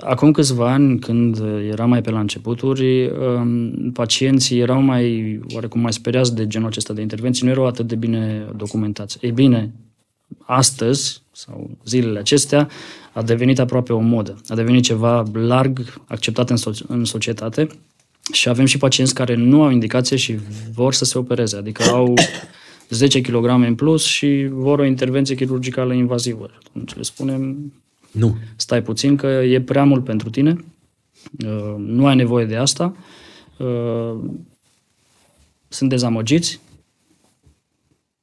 Acum câțiva ani, când era mai pe la începuturi, um, pacienții erau mai, oarecum mai speriați de genul acesta de intervenții, nu erau atât de bine documentați. Ei bine, astăzi, sau zilele acestea, a devenit aproape o modă. A devenit ceva larg acceptat în, so- în societate și avem și pacienți care nu au indicație și vor să se opereze, adică au 10 kg în plus și vor o intervenție chirurgicală invazivă. Atunci le spunem, nu. Stai puțin că e prea mult pentru tine, uh, nu ai nevoie de asta, uh, sunt dezamăgiți.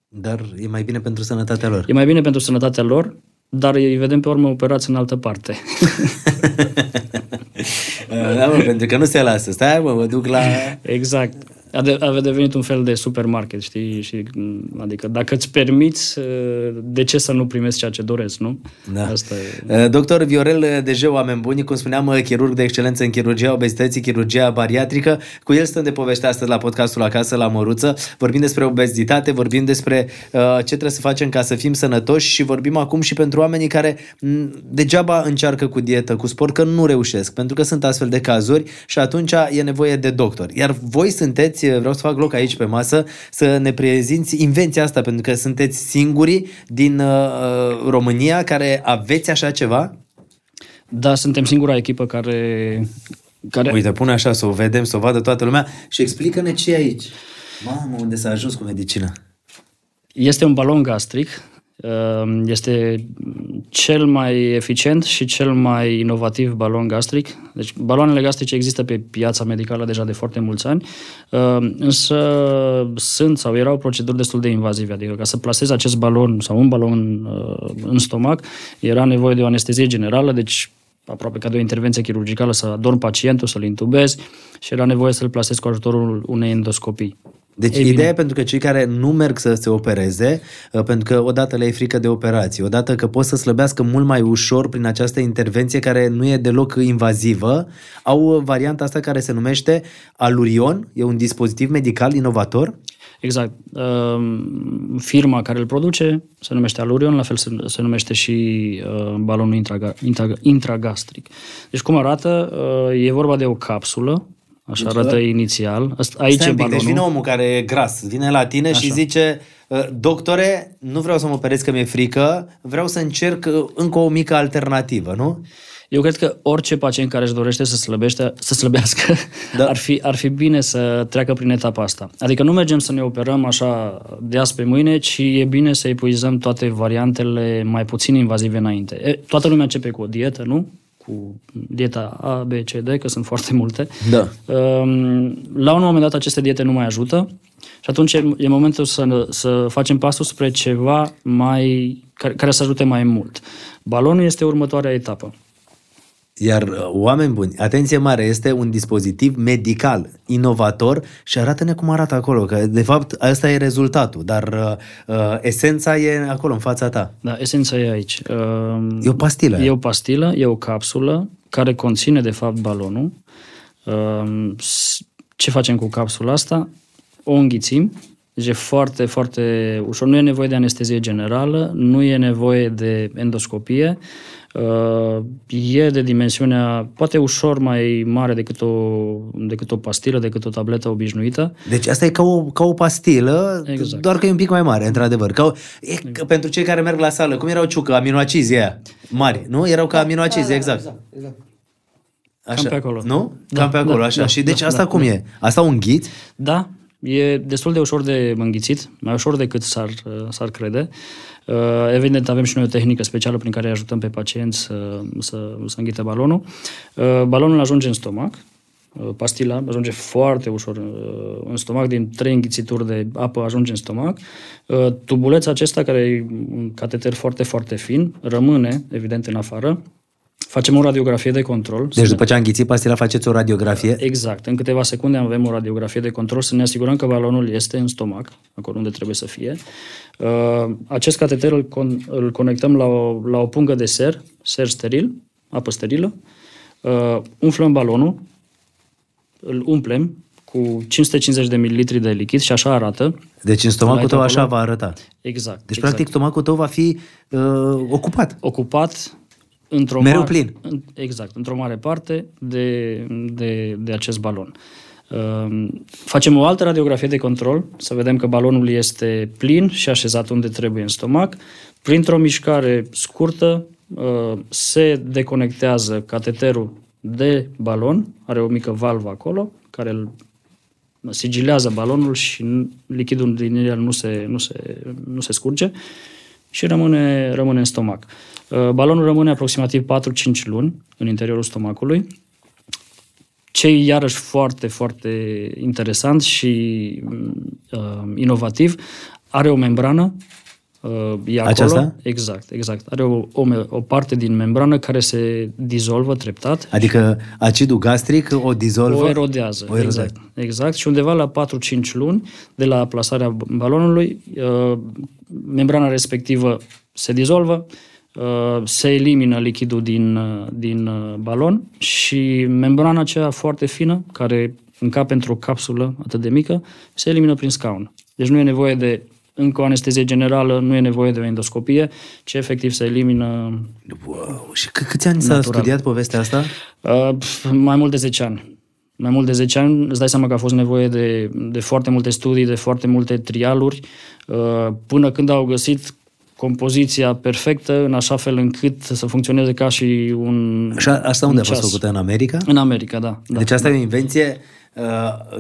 Dar e mai bine pentru sănătatea lor. E mai bine pentru sănătatea lor, dar îi vedem pe urmă operați în altă parte. da, mă, pentru că nu se lasă. Stai, mă, mă duc la... Exact. A, de, a devenit un fel de supermarket, știi? Și, adică dacă îți permiți, de ce să nu primești ceea ce doresc, nu? Da. Asta e. Doctor Viorel Dejeu, oameni buni, cum spuneam, chirurg de excelență în chirurgia obezității, chirurgia bariatrică. Cu el stăm de poveste astăzi la podcastul Acasă la Măruță. Vorbim despre obezitate, vorbim despre uh, ce trebuie să facem ca să fim sănătoși și vorbim acum și pentru oamenii care m- degeaba încearcă cu dietă, cu sport, că nu reușesc, pentru că sunt astfel de cazuri și atunci e nevoie de doctor. Iar voi sunteți vreau să fac loc aici pe masă, să ne prezinți invenția asta, pentru că sunteți singurii din uh, România care aveți așa ceva? Da, suntem singura echipă care... care... Uite, pune așa să o vedem, să o vadă toată lumea și explică-ne ce e aici. Mamă, unde s-a ajuns cu medicina? Este un balon gastric este cel mai eficient și cel mai inovativ balon gastric. Deci baloanele gastrice există pe piața medicală deja de foarte mulți ani, însă sunt sau erau proceduri destul de invazive. Adică ca să plasezi acest balon sau un balon în stomac, era nevoie de o anestezie generală, deci aproape ca de o intervenție chirurgicală, să adorm pacientul, să-l intubezi și era nevoie să-l plasezi cu ajutorul unei endoscopii. Deci Ei, ideea e pentru că cei care nu merg să se opereze, uh, pentru că odată le e frică de operații, odată că pot să slăbească mult mai ușor prin această intervenție care nu e deloc invazivă, au varianta asta care se numește Alurion, e un dispozitiv medical inovator. Exact. Firma care îl produce se numește Alurion, la fel se, se numește și uh, balonul intraga, intraga, intragastric. Deci cum arată? Uh, e vorba de o capsulă Așa deci, arată inițial. Asta, aici Stai e un pic, balonul. deci vine omul care e gras, vine la tine Așa. și zice doctore, nu vreau să mă operez că mi-e frică, vreau să încerc încă o mică alternativă, nu? Eu cred că orice pacient care își dorește să, slăbește, să slăbească, Da. da. ar, fi, ar fi bine să treacă prin etapa asta. Adică nu mergem să ne operăm așa de azi pe mâine, ci e bine să epuizăm toate variantele mai puțin invazive înainte. E, toată lumea începe cu o dietă, nu? Cu dieta A, B, C, D, că sunt foarte multe. Da. Um, La un moment dat aceste diete nu mai ajută și atunci e- e momentul să, să facem pasul spre ceva mai, care, care să ajute mai mult. Balonul este următoarea etapă. Iar uh, oameni buni, atenție mare, este un dispozitiv medical, inovator și arată-ne cum arată acolo, că de fapt ăsta e rezultatul, dar uh, uh, esența e acolo, în fața ta. Da, esența e aici. Um, E o pastilă. E o pastilă, e o capsulă care conține, de fapt, balonul. Um, s- Ce facem cu capsula asta? O înghițim. Deci e foarte, foarte ușor. Nu e nevoie de anestezie generală, nu e nevoie de endoscopie. Uh, E de dimensiunea poate ușor mai mare decât o, decât o pastilă, decât o tabletă obișnuită. Deci asta e ca o, ca o pastilă, Exact. doar că e un pic mai mare, într-adevăr. Ca o, e, că pentru cei care merg la sală, cum erau ciucă, aminoacizii aia mari, nu? Erau ca aminoacizi, exact. exact. Așa. Cam pe acolo. Nu? Da, Cam pe acolo, da, așa. da, și deci da, asta da, cum e? Asta o înghiți? Da, e destul de ușor de înghițit, mai ușor decât s-ar, s-ar crede. Uh, Evident, avem și noi o tehnică specială prin care îi ajutăm pe pacienți să, să, să înghită balonul. Uh, Balonul ajunge în stomac, uh, pastila ajunge foarte ușor uh, în stomac, din trei înghițituri de apă ajunge în stomac. Uh, Tubulețul acesta, care e un cateter foarte, foarte fin, rămâne, evident, în afară. Facem o radiografie de control. Deci după ce a înghițit pastila, faceți o radiografie. Exact. În câteva secunde avem o radiografie de control să ne asigurăm că balonul este în stomac, acolo unde trebuie să fie. Uh, Acest cateter îl, con- îl conectăm la o, la o pungă de ser, ser steril, apă sterilă. Uh, Umflăm balonul, îl umplem cu 550 de mililitri de lichid și așa arată. Deci în stomacul Light tău așa acolo. va arăta. Exact. Deci, exact. practic, stomacul tău va fi uh, ocupat. ocupat într-o Mereu mare, plin. în- Exact, într-o mare parte de, de, de acest balon. Uh, Facem o altă radiografie de control, să vedem că balonul este plin și așezat unde trebuie în stomac. Printr-o mișcare scurtă uh, se deconectează cateterul de balon, are o mică valvă acolo, care îl sigilează balonul și n- lichidul din el nu se, nu se, nu se scurge și rămâne, rămâne în stomac. Uh, Balonul rămâne aproximativ 4-5 luni în interiorul stomacului. Ce e iarăși foarte, foarte interesant și uh, inovativ, are o membrană uh, e acolo. Aceasta? Exact, exact. Are o, o, me- o parte din membrană care se dizolvă treptat Adică acidul gastric o dizolvă. o erodează. O erodează. exact, exact. Și undeva la 4-5 luni de la plasarea balonului, uh, membrana respectivă se dizolvă, uh, se elimină lichidul din, uh, din uh, balon și membrana aceea foarte fină, care încape într-o capsulă atât de mică, se elimină prin scaun. Deci nu e nevoie de încă o anestezie generală, nu e nevoie de o endoscopie, ci efectiv se elimină Wow. Și câ- câți ani s-a Natural. studiat povestea asta? Uh, pf, mai mult de 10 ani. Mai mult de 10 ani, îți dai seama că a fost nevoie de, de foarte multe studii, de foarte multe trialuri, uh, până când au găsit compoziția perfectă, în așa fel încât să funcționeze ca și un Și a- asta unde a un fost ceas. făcută? În America? În America, da. da. Deci asta e o invenție uh,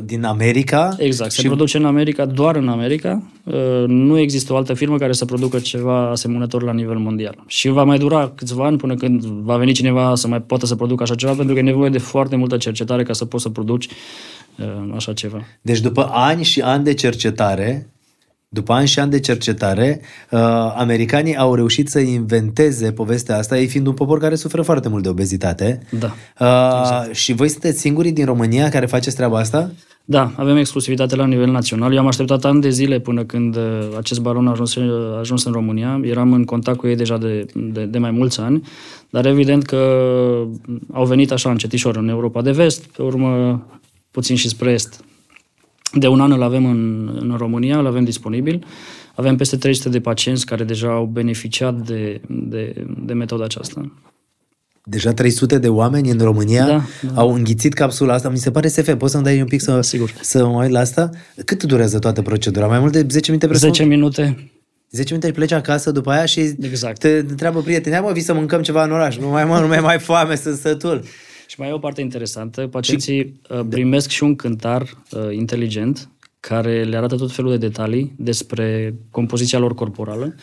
din America. Exact, se și produce în America, doar în America. Uh, Nu există o altă firmă care să producă ceva asemănător la nivel mondial. Și va mai dura câțiva ani până când va veni cineva să mai poată să producă așa ceva, pentru că e nevoie de foarte multă cercetare ca să poți să produci uh, așa ceva. Deci după ani și ani de cercetare, după ani și ani de cercetare, uh, americanii au reușit să inventeze povestea asta, ei fiind un popor care suferă foarte mult de obezitate. Da. Uh, exact. Și voi sunteți singurii din România care faceți treaba asta? Da, avem exclusivitate la nivel național. Eu am așteptat ani de zile până când uh, acest balon a ajuns, a ajuns în România. Eram în contact cu ei deja de, de, de mai mulți ani, dar evident că au venit așa încetișor în Europa de vest, pe urmă puțin și spre est. De un an îl avem în, în România, îl avem disponibil. Avem peste 300 de pacienți care deja au beneficiat de, de, de metoda aceasta. Deja 300 de oameni în România Da, da. au înghițit capsula asta. Mi se pare SF. Poți să-mi dai un pic să, Sigur. să mă uit la asta? Cât durează toată procedura? Mai mult de 10 minute presupun? 10 minute, 10 minute și pleci acasă după aia și Exact. te întreabă prietenii, hai mă, vii să mâncăm ceva în oraș, nu mai, mă, nu mai, mai foame, sunt sătul. Și mai e o parte interesantă. Pacienții și... primesc și un cântar uh, inteligent care le arată tot felul de detalii despre compoziția lor corporală.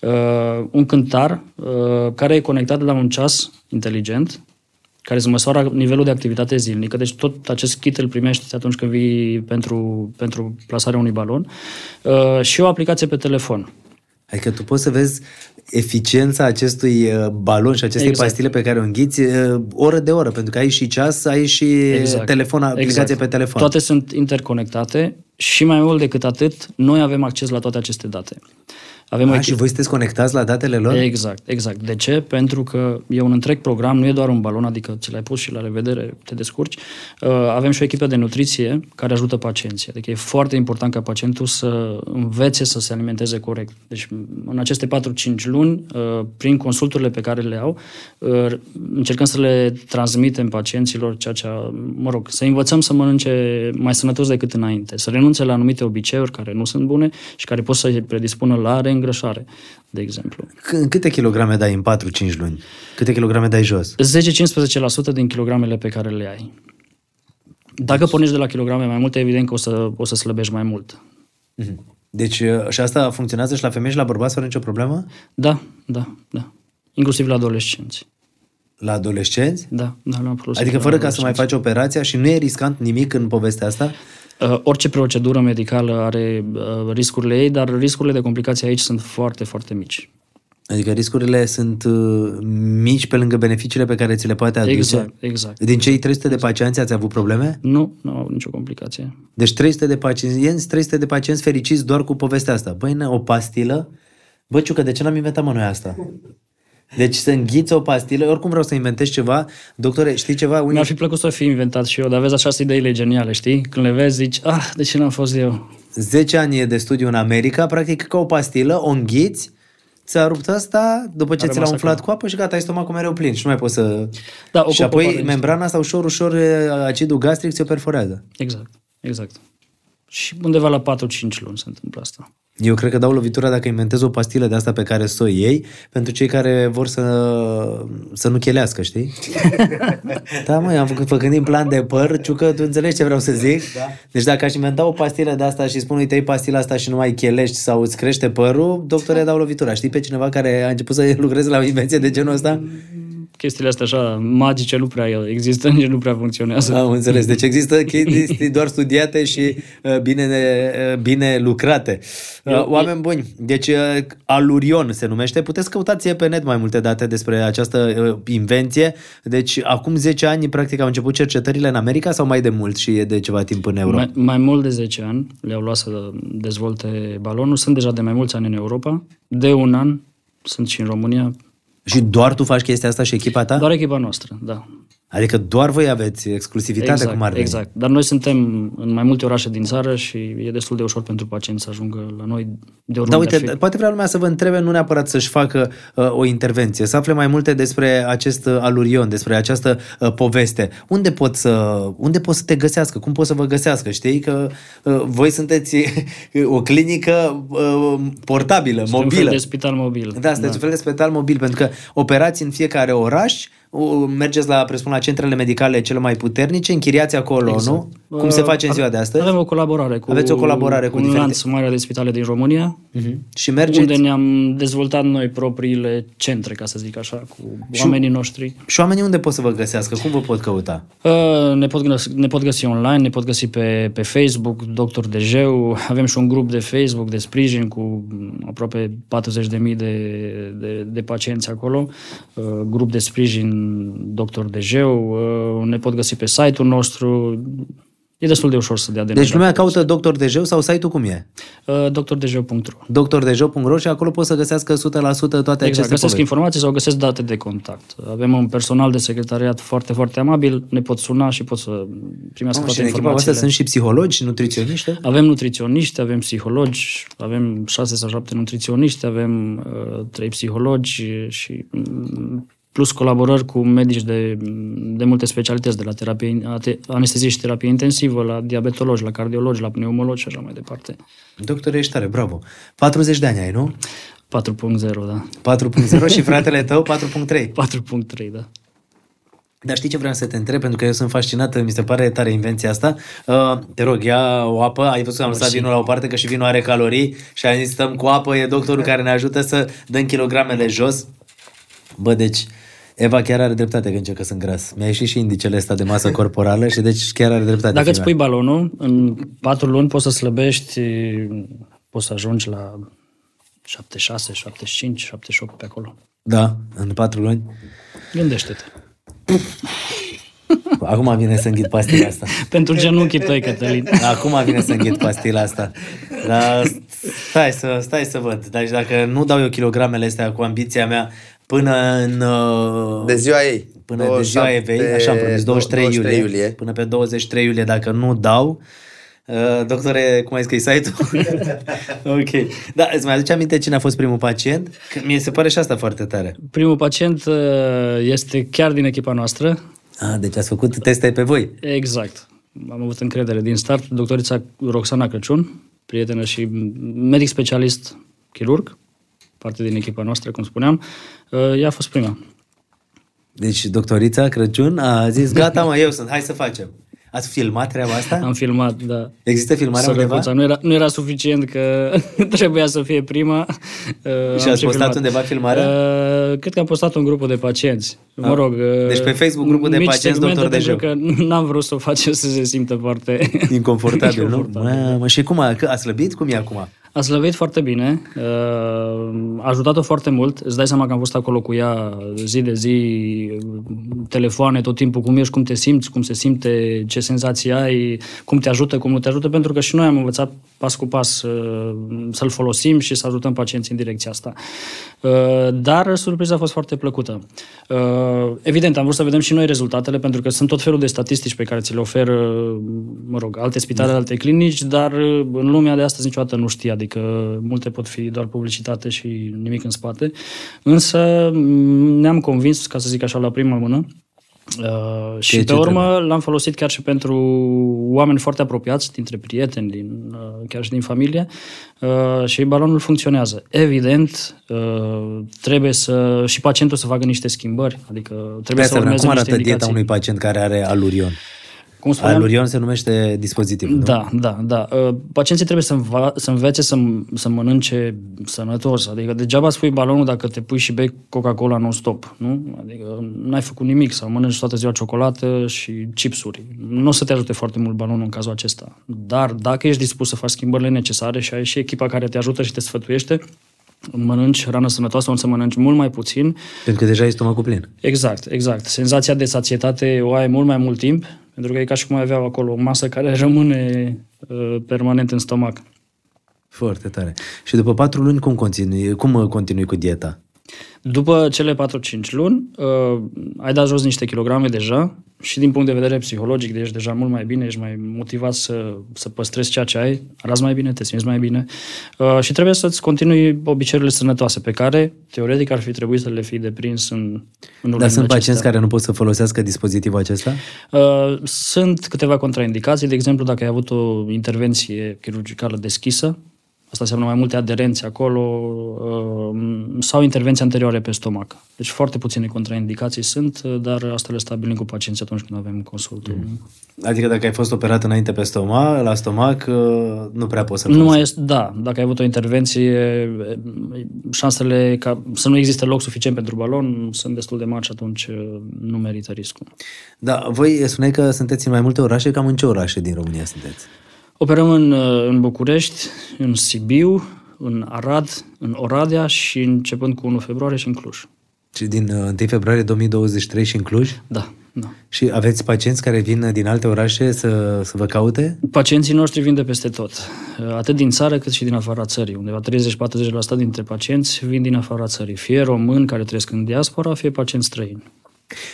Uh, un cântar uh, care e conectat la un ceas inteligent care îți măsoară nivelul de activitate zilnică, deci tot acest kit îl primești atunci când vii pentru, pentru plasarea unui balon, uh, și o aplicație pe telefon. Adică tu poți să vezi eficiența acestui uh, balon și acestei Exact. pastile pe care o înghiți uh, oră de oră, pentru că ai și ceas, ai și telefon, aplicație Exact. pe telefon. Toate sunt interconectate și mai mult decât atât, noi avem acces la toate aceste date. Avem o A, echipă- și voi sunteți conectați la datele lor? Exact, exact. De ce? Pentru că e un întreg program, nu e doar un balon, adică ți l-ai pus și la revedere te descurci. Uh, Avem și o echipă de nutriție care ajută pacienții. Adică e foarte important ca pacientul să învețe să se alimenteze corect. Deci în aceste 4-5 luni, uh, prin consulturile pe care le au, uh, încercăm să le transmitem pacienților ceea ce, mă rog, să învățăm să mănânce mai sănătos decât înainte, să renunțe la anumite obiceiuri care nu sunt bune și care pot să-i predispună la reîngrășare, de exemplu. C- câte kilograme dai în 4-5 luni? Câte kilograme dai jos? 10-15% din kilogramele pe care le ai. Dacă pornești de la kilograme mai multe, evident că o să, o să slăbești mai mult. Deci uh, și asta funcționează și la femei și la bărbați fără nicio problemă? Da, da, da. Inclusiv la adolescenți. La adolescenți? Da, da, la folosit Adică la fără ca să mai adolescenți. faci operația și nu e riscant nimic în povestea asta? Uh, orice procedură medicală are uh, riscurile ei, dar riscurile de complicații aici sunt foarte, foarte mici. Adică riscurile sunt uh, mici pe lângă beneficiile pe care ți le poate aduce? Exact, exact. Din cei 300 de pacienți ați avut probleme? Nu, nu au nicio complicație. Deci 300 de pacienți, 300 de pacienți fericiți doar cu povestea asta. Băi, ne, o pastilă? Bă, Ciucă, de ce n-am inventat mă noi asta? Deci să înghiți o pastilă, oricum vreau să inventez ceva. Doctore, știi ceva? Unii... Mi-ar fi plăcut să fi inventat și eu, dar vezi așa sunt ideile geniale, știi? Când le vezi, zici, ah, de ce n-am fost eu? 10 ani de studiu în America, practic ca o pastilă, o înghiți, ți-a rupt asta, după ce A ți l-a rămas umflat acolo. cu apă și gata, ai stomacul mereu plin și nu mai poți să... Da, și ocupă apoi parte din membrana asta ușor, ușor, acidul gastric ți-o perforează. Exact, exact. Și undeva la 4-5 luni se întâmplă asta. Eu cred că dau lovitura dacă inventez o pastilă de asta pe care să o iei pentru cei care vor să, să nu chelească, știi? da, măi, am făcut făcând implant de păr, ciucă, tu înțelegi ce vreau să zic? Da. Deci dacă aș inventa o pastilă de asta și spun, uite, iei pastila asta și nu mai chelești sau îți crește părul, doctore, dau lovitura. Știi pe cineva care a început să lucreze la o invenție de genul ăsta? Chestiile astea așa magice nu prea există, nici nu prea funcționează. Am înțeles. Deci există chestii doar studiate și uh, bine, uh, bine lucrate. Uh, Oameni buni, deci uh, Alurion se numește. Puteți căutați pe net mai multe date despre această uh, invenție. Deci acum 10 ani, practic, au început cercetările în America sau mai de mult și e de ceva timp în Europa? Mai, mai mult de 10 ani le-au luat să dezvolte balonul. Sunt deja de mai mulți ani în Europa. De un an sunt și în România. Și doar tu faci chestia asta și echipa ta? Doar echipa noastră, da. Adică doar voi aveți exclusivitate Exact, cum ar veni. exact. Dar noi suntem în mai multe orașe din țară și e destul de ușor pentru pacienți să ajungă la noi de oriunde Da, ar uite, fi. poate vrea lumea să vă întrebe, nu neapărat să-și facă uh, o intervenție, să afle mai multe despre acest uh, alurion, despre această uh, poveste. Unde pot, să, unde pot să te găsească? Cum pot să vă găsească? Știi că uh, voi sunteți o clinică uh, portabilă, Suntem un mobilă. fel de spital mobil. Da, sunteți un fel de spital mobil, pentru că operați în fiecare oraș, uh, mergeți la, presupun, la centrele medicale cele mai puternice, închiriați acolo, Exact. nu? Cum se face în ziua de astăzi? Avem o colaborare cu, Aveți o colaborare cu un diferite- lanț mare de spitale din România, Mhm. Și mergeți... unde ne-am dezvoltat noi propriile centre, ca să zic așa, cu oamenii noștri. Și oamenii unde pot să vă găsească? Cum vă pot căuta? Uh, Ne pot, găsi, ne pot găsi online, ne pot găsi pe, pe Facebook, Doctor Dejeu, avem și un grup de Facebook de sprijin cu mm, aproape 40.000 de, de, de pacienți acolo, uh, grup de sprijin Doctor Dejeu, uh, ne pot găsi pe site-ul nostru, e destul de ușor să dea de Deci lumea caută Doctor Dejeu sau site-ul cum e? uh, doctordejeu.ro doctordejeu.ro și acolo pot să găsească 100% toate Exact, aceste găsesc povești. informații sau găsesc date de contact. Avem un personal de secretariat foarte, foarte amabil, ne pot suna și pot să primească Oh, și toate în echipa voastră informațiile. sunt și psihologi și nutriționiști? Avem nutriționiști, avem psihologi, avem șase sau șapte nutriționiști, avem uh, trei psihologi și mm, plus colaborări cu medici de, de multe specialități, de la terapie, ate- anestezie și terapie intensivă, la diabetologi, la cardiologi, la pneumologi și așa mai departe. Doctor, ești tare, bravo. 40 de ani ai, nu? 4.0, da. 4.0 și fratele tău 4.3. 4.3, da. Dar știi ce vreau să te întreb? Pentru că eu sunt fascinată, mi se pare tare invenția asta. Uh, te rog, ia o apă, ai văzut că am lăsat vinul la o parte, că și vinul are calorii și am zis stăm cu apă, e doctorul care ne ajută să dăm kilogramele jos. Bă, deci, Eva chiar are dreptate că încerc că sunt gras. Mi-a ieșit și indicele ăsta de masă corporală și deci chiar are dreptate. Dacă îți fiica. pui balonul, în 4 luni poți să slăbești, poți să ajungi la 76, 75, 78 pe acolo. Da, în patru luni. Gândește-te. Acum vine să înghit pastila asta. Pentru genunchii tăi, Cătălin. Acum vine să înghit pastila asta. Dar stai să, stai să văd. Deci dacă nu dau eu kilogramele astea cu ambiția mea până în... uh, De ziua ei. Până de ziua Evei, așa am promis, 23, 23 iulie, iulie. Până pe 23 iulie, dacă nu dau, uh, doctore, cum ai scris site-ul? ok. Da, îți mai aduce aminte cine a fost primul pacient? Că mie se pare și asta foarte tare. Primul pacient uh, este chiar din echipa noastră. Ah, deci ați făcut teste pe voi. Exact. Am avut încredere din start. Doctorița Roxana Crăciun, prietenă și medic specialist chirurg, parte din echipa noastră, cum spuneam, uh, ea a fost prima. Deci doctorița Crăciun a zis, gata mă, eu sunt, hai să facem. Ați filmat treaba asta? Am filmat, da. Există filmarea undeva? Sărăcuța. Nu era, nu era suficient că trebuia să fie prima. Uh, Și am ați postat filmat. undeva filmarea? Uh, cred că am postat un grupul de pacienți. Mă rog. uh, Deci pe Facebook grupul de mici pacienți, segmente, Dr. Dejeu. Pentru că n-am vrut să o facem să se simtă foarte... Inconfortabil, nu? Inconfortabil. Mă, mă, și cum a, că a slăbit? Cum e acum? A slăvit foarte bine, uh, a ajutat-o foarte mult. Îți dai seama că am fost acolo cu ea zi de zi, telefoane tot timpul, cum ești, cum te simți, cum se simte, ce senzații ai, cum te ajută, cum nu te ajută, pentru că și noi am învățat pas cu pas uh, să-l folosim și să ajutăm pacienții în direcția asta. Uh, Dar surpriza a fost foarte plăcută. Uh, Evident, am vrut să vedem și noi rezultatele, pentru că sunt tot felul de statistici pe care ți le oferă, mă rog, alte spitale, alte clinici, dar uh, în lumea de astăzi niciodată nu știi, adică multe pot fi doar publicitate și nimic în spate. Însă m, ne-am convins, ca să zic așa, la prima mână, Uh, și ce pe urmă trebuie? l-am folosit chiar și pentru oameni foarte apropiați, dintre prieteni, din, uh, chiar și din familie uh, și balonul funcționează. Evident, uh, trebuie să și pacientul să facă niște schimbări, adică Pe trebuie să asta vreau. urmeze Cum niște arată dieta indicații. unui pacient care are alurion? Cum spuneam, Alurion se numește dispozitivul, nu? Da, da, da. Uh, Pacienții trebuie să, înva- să învețe să, să mănânce sănătos. Adică degeaba spui balonul dacă te pui și bei Coca-Cola non-stop, nu? Adică n-ai făcut nimic sau mănânci toată ziua ciocolată și chipsuri. Nu o să te ajute foarte mult balonul în cazul acesta. Dar dacă ești dispus să faci schimbările necesare și ai și echipa care te ajută și te sfătuiește, mănânci hrană sănătoasă, o să mănânci mult mai puțin, Pentru că deja e stomacul plin. Exact, exact. Senzația de sațietate o ai mult mai mult timp, pentru că e ca și cum ai avea acolo o masă care rămâne uh, permanent în stomac. Foarte tare. Și după patru luni cum continui, cum uh, continui cu dieta? După cele 4-5 luni, uh, ai dat jos niște kilograme deja și din punct de vedere psihologic ești deja mult mai bine, ești mai motivat să, să păstrezi ceea ce ai, arăți mai bine, te simți mai bine uh, și trebuie să-ți continui obiceiurile sănătoase pe care, teoretic, ar fi trebuit să le fi deprins în, în Dar lunile sunt pacienți acestea. care nu pot să folosească dispozitivul acesta? Uh, Sunt câteva contraindicații, de exemplu, dacă ai avut o intervenție chirurgicală deschisă, asta înseamnă mai multe aderențe acolo, uh, sau intervenții anterioare pe stomac. Deci foarte puține contraindicații sunt, uh, dar asta le stabilim cu pacienții atunci când avem consultul. Mm. Adică dacă ai fost operat înainte pe stomac, la stomac, uh, nu prea poți să Nu mai este, da, dacă ai avut o intervenție, șansele ca să nu existe loc suficient pentru balon sunt destul de mari și atunci uh, nu merită riscul. Da, voi spuneai că sunteți în mai multe orașe, cam în ce orașe din România sunteți? Operăm în, uh, în București, în Sibiu, în Arad, în Oradea și începând cu 1 februarie și în Cluj. Și din uh, 1 februarie 2023 și în Cluj? Da, da. Și aveți pacienți care vin din alte orașe să, să vă caute? Pacienții noștri vin de peste tot, Uh, atât din țară cât și din afara țării. Undeva 30-40% dintre pacienți vin din afara țării, fie români care trăiesc în diaspora, fie pacienți străini.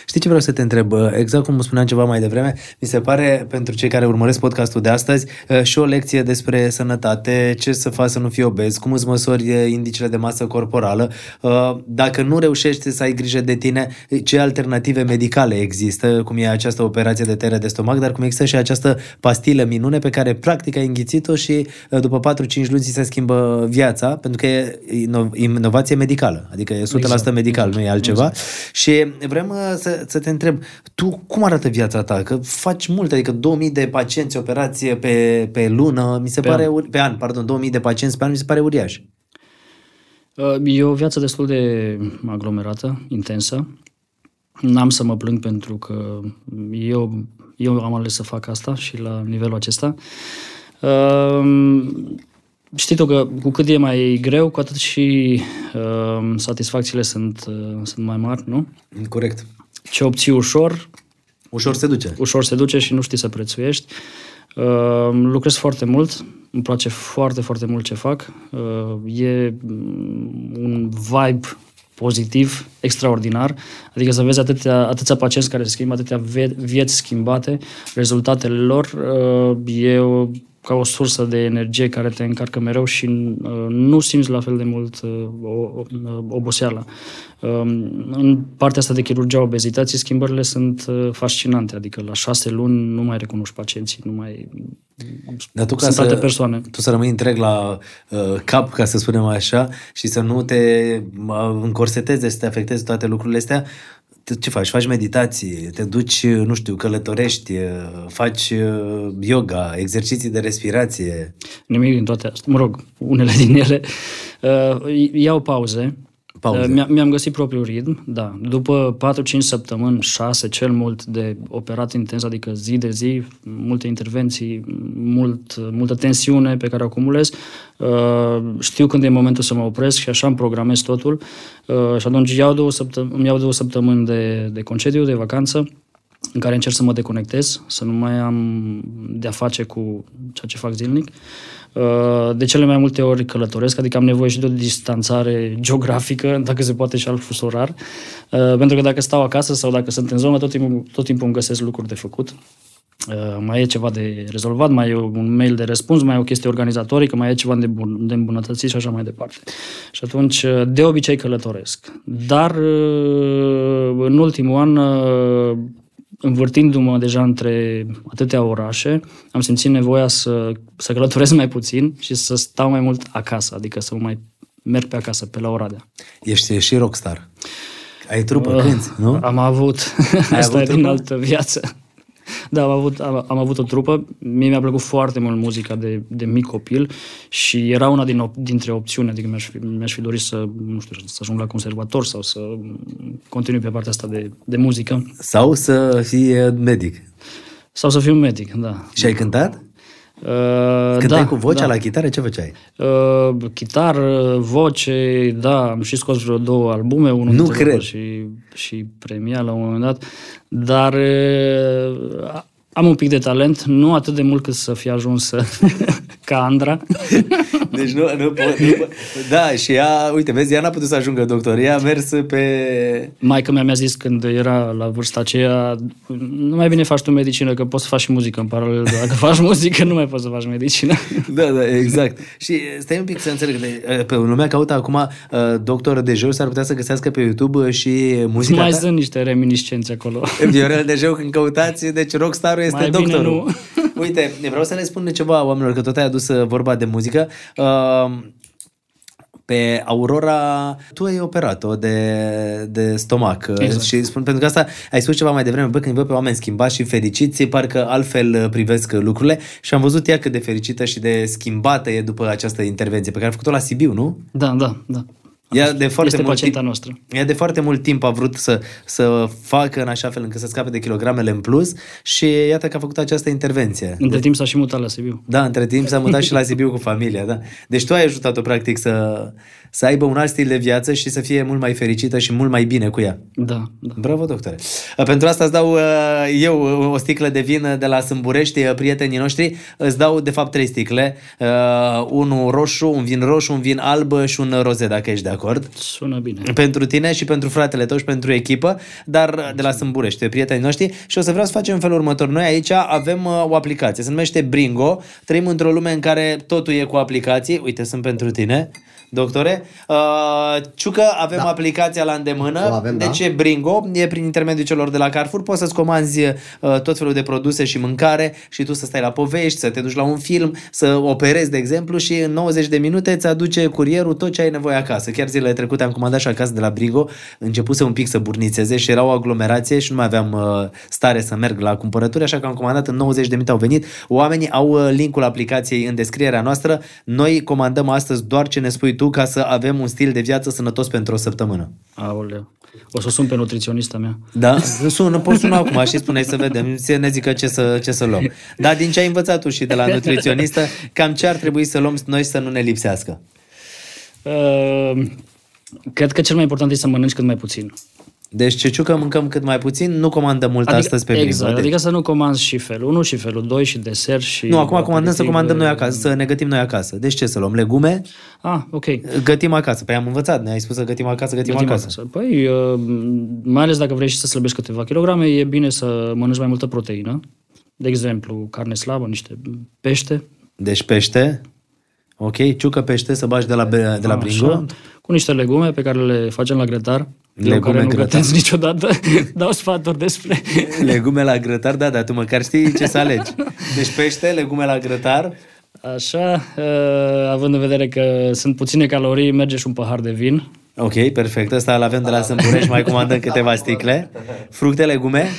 Știi ce vreau să te întreb? Uh, Exact cum spuneam ceva mai devreme, mi se pare, pentru cei care urmăresc podcastul de astăzi, uh, și o lecție despre sănătate, ce să faci să nu fii obez, cum îți măsori uh, indicele de masă corporală. Uh, Dacă nu reușești să ai grijă de tine, ce alternative medicale există, cum e această operație de tăiere de stomac, dar cum există și această pastilă minune pe care practic ai înghițit-o și uh, după 4-5 luni ți se schimbă viața, pentru că e ino- inovație medicală, adică e 100% Exact. medical, nu e altceva. Și vrem uh, să, să te întreb, tu cum arată viața ta? Că faci multe, adică 2000 de pacienți operație pe, pe lună, mi se Pe pare, an. uri- pe an, pardon, 2000 de pacienți pe an, mi se pare uriaș. Uh, E o viață destul de aglomerată, intensă. N-am să mă plâng pentru că eu, eu am ales să fac asta și la nivelul acesta. Uh, Știi tu că cu cât e mai greu, cu atât și uh, satisfacțiile sunt, uh, sunt mai mari, nu? Corect. Ce obții ușor, Ușor se duce. ușor se duce și nu știi să prețuiești. Uh, lucrez foarte mult, îmi place foarte, foarte mult ce fac. Uh, e mm, un vibe pozitiv, extraordinar. Adică să vezi atâtea, atâția pacienți care se schimbă, atâtea vie- vieți schimbate, rezultatele lor, uh, e o, ca o sursă de energie care te încarcă mereu și uh, nu simți la fel de mult uh, o, o, oboseală. Um, În partea asta de chirurgia obezității, schimbările sunt uh, fascinante, adică la șase luni nu mai recunoști pacienții, nu mai... Dar tu ca sunt să, alte persoane. tu să rămâi întreg la uh, cap, ca să spunem așa, și să nu te uh, încorseteze, să te afecteze toate lucrurile astea, te- ce faci? Faci meditații, te duci, uh, nu știu, călătorești, uh, faci uh, yoga, exerciții de respirație. Nimic din toate astea. Mă rog, unele din ele. Uh, iau pauze. Pauze. Uh, mi-am, mi-am găsit propriul ritm, da. După 4-5 săptămâni, 6 cel mult de operat intens, adică zi de zi, multe intervenții, mult, multă tensiune pe care o acumulez, uh, știu când e momentul să mă opresc și așa îmi programez totul. Uh, și atunci iau două săptămâni, îmi iau două săptămăni de, de concediu, de vacanță, în care încerc să mă deconectez, să nu mai am de-a face cu ceea ce fac zilnic. Uh, De cele mai multe ori călătoresc, adică am nevoie și de o distanțare geografică, dacă se poate și alt fus orar, Uh, pentru că dacă stau acasă sau dacă sunt în zonă, tot timpul, tot timpul îmi găsesc lucruri de făcut. Uh, mai e ceva de rezolvat, mai e un mail de răspuns, mai e o chestie organizatorică, mai e ceva de, bun, de îmbunătățit și așa mai departe. Și atunci, uh, de obicei călătoresc. Dar uh, în ultimul an, uh, învârtindu-mă deja între atâtea orașe, am simțit nevoia să, să călătoresc mai puțin și să stau mai mult acasă, adică să mai merg pe acasă, pe la Oradea. Ești și rockstar. Ai trupă, cânti, nu? Am avut, Ai asta avut e din trupă? altă viață. Da, am avut, am, am avut o trupă. Mie mi-a plăcut foarte mult muzica de, de mic copil și era una din, op- dintre opțiuni. Adică mi-aș fi, mi-aș fi dorit să, nu știu, să ajung la conservator sau să continui pe partea asta de, de muzică. Sau să fii uh, medic. Sau să fiu medic, da. Și ai cântat? Uh, Cântai da, cu vocea da. la chitară? Ce făceai? Uh, chitară, voce, da, am și scos vreo două albume, unul Nu dintre cred. care și, și premia la un moment dat, dar uh, am un pic de talent, nu atât de mult cât să fie ajuns ca Andra. Deci nu, nu pot. Nu pot. Da, și ea, uite, vezi, ea n-a putut să ajungă doctor. Ea a mers pe... Maica mea mi-a zis când era la vârsta aceea, nu mai bine faci tu medicină, că poți să faci și muzică în paralel. Dacă faci muzică, nu mai poți să faci medicină. Da, da, exact. Și stai un pic să înțeleg. de- Pe lumea caută acum uh, doctor Dejeu, s-ar putea să găsească pe YouTube și muzica mai ta? sunt niște reminiscențe acolo. Viorel Dejeu când căutați, deci rockstarul este Mai bine doctorul. nu. Uite, vreau să le spun ceva oamenilor, că tot ai adus uh, vorba de muzică. Uh, pe Aurora, tu ai operat-o de, de stomac uh, Exact. și spun, pentru că asta ai spus ceva mai devreme, bă, când văd pe oameni schimbați și fericiți, parcă altfel uh, privesc lucrurile și am văzut ea cât de fericită și de schimbată e după această intervenție pe care a făcut-o la Sibiu, nu? Da, da, da. Ea de foarte este mult pacienta timp, noastră. Ea de foarte mult timp a vrut să, să facă în așa fel încât să scape de kilogramele în plus și iată că a făcut această intervenție. Între timp s-a și mutat la Sibiu. Da, între timp s-a mutat și la Sibiu cu familia, da. Deci tu ai ajutat-o practic să, să aibă un alt stil de viață și să fie mult mai fericită și mult mai bine cu ea. Da, da. Bravo, doctore! Pentru asta îți dau uh, eu o sticlă de vin de la Sâmburești, uh, prietenii noștri. Îți dau, de fapt, trei sticle. Uh, unul roșu, un vin roșu, un vin alb și un roze, dacă ești de acord. Acord. Sună bine. Pentru tine și pentru fratele tău și pentru echipă, dar de la Sâmburește, prietenii noștri. Și o să vreau să facem în felul următor. Noi aici avem uh, o aplicație, se numește Bringo. Trăim într-o lume în care totul e cu aplicații. Uite, sunt pentru tine. Doctore, uh, Ciucă, avem da. aplicația la îndemână. O avem, de da. ce Bringo? E prin intermediul celor de la Carrefour. Poți să-ți comanzi uh, tot felul de produse și mâncare și tu să stai la povești, să te duci la un film, să operezi, de exemplu, și în 90 de minute îți aduce curierul tot ce ai nevoie acasă. Chiar zilele trecute am comandat și acasă de la Bringo, începuse un pic să burnițeze și era o aglomerație și nu mai aveam uh, stare să merg la cumpărături, așa că am comandat în 90 de minute au venit. Oamenii au uh, linkul aplicației în descrierea noastră. Noi comandăm astăzi doar ce ne spui tu ca să avem un stil de viață sănătos pentru o săptămână. Aoleu. O să sun pe nutriționista mea. Da? Sună, poți suna acum și spune să vedem, să ne zică ce să, ce să luăm. Dar din ce ai învățat tu și de la nutriționistă, cam ce ar trebui să luăm noi să nu ne lipsească? Uh, cred că cel mai important este să mănânci cât mai puțin. Deci ceciucă mâncăm cât mai puțin, nu comandăm mult adică, astăzi pe Exact, Bringo. adică să nu comanzi și felul 1 și felul 2 și desert și... Nu, acum comandăm să aperitiv. comandăm noi acasă, să ne gătim noi acasă. Deci ce să luăm? Legume? Ah, ok. Gătim acasă. Păi am învățat, ne-ai spus să gătim acasă, gătim, Gătim acasă. acasă. Păi, uh, mai ales dacă vrei și să slăbești câteva kilograme, e bine să mănânci mai multă proteină. De exemplu, carne slabă, niște pește. Deci pește. Ok, ciucă pește să bagi de la, de la Bringo. Așa, cu niște legume pe care le facem la grătar. Legume eu care nu grătar. gătesc niciodată, dau sfaturi despre... Legume la grătar, da, dar tu măcar știi ce să alegi. Deci pește, legume la grătar. Așa, uh, având în vedere că sunt puține calorii, merge și un pahar de vin. Ok, perfect. Ăsta îl avem de la Sâmburești, mai comandăm câteva sticle. Fructe, legume.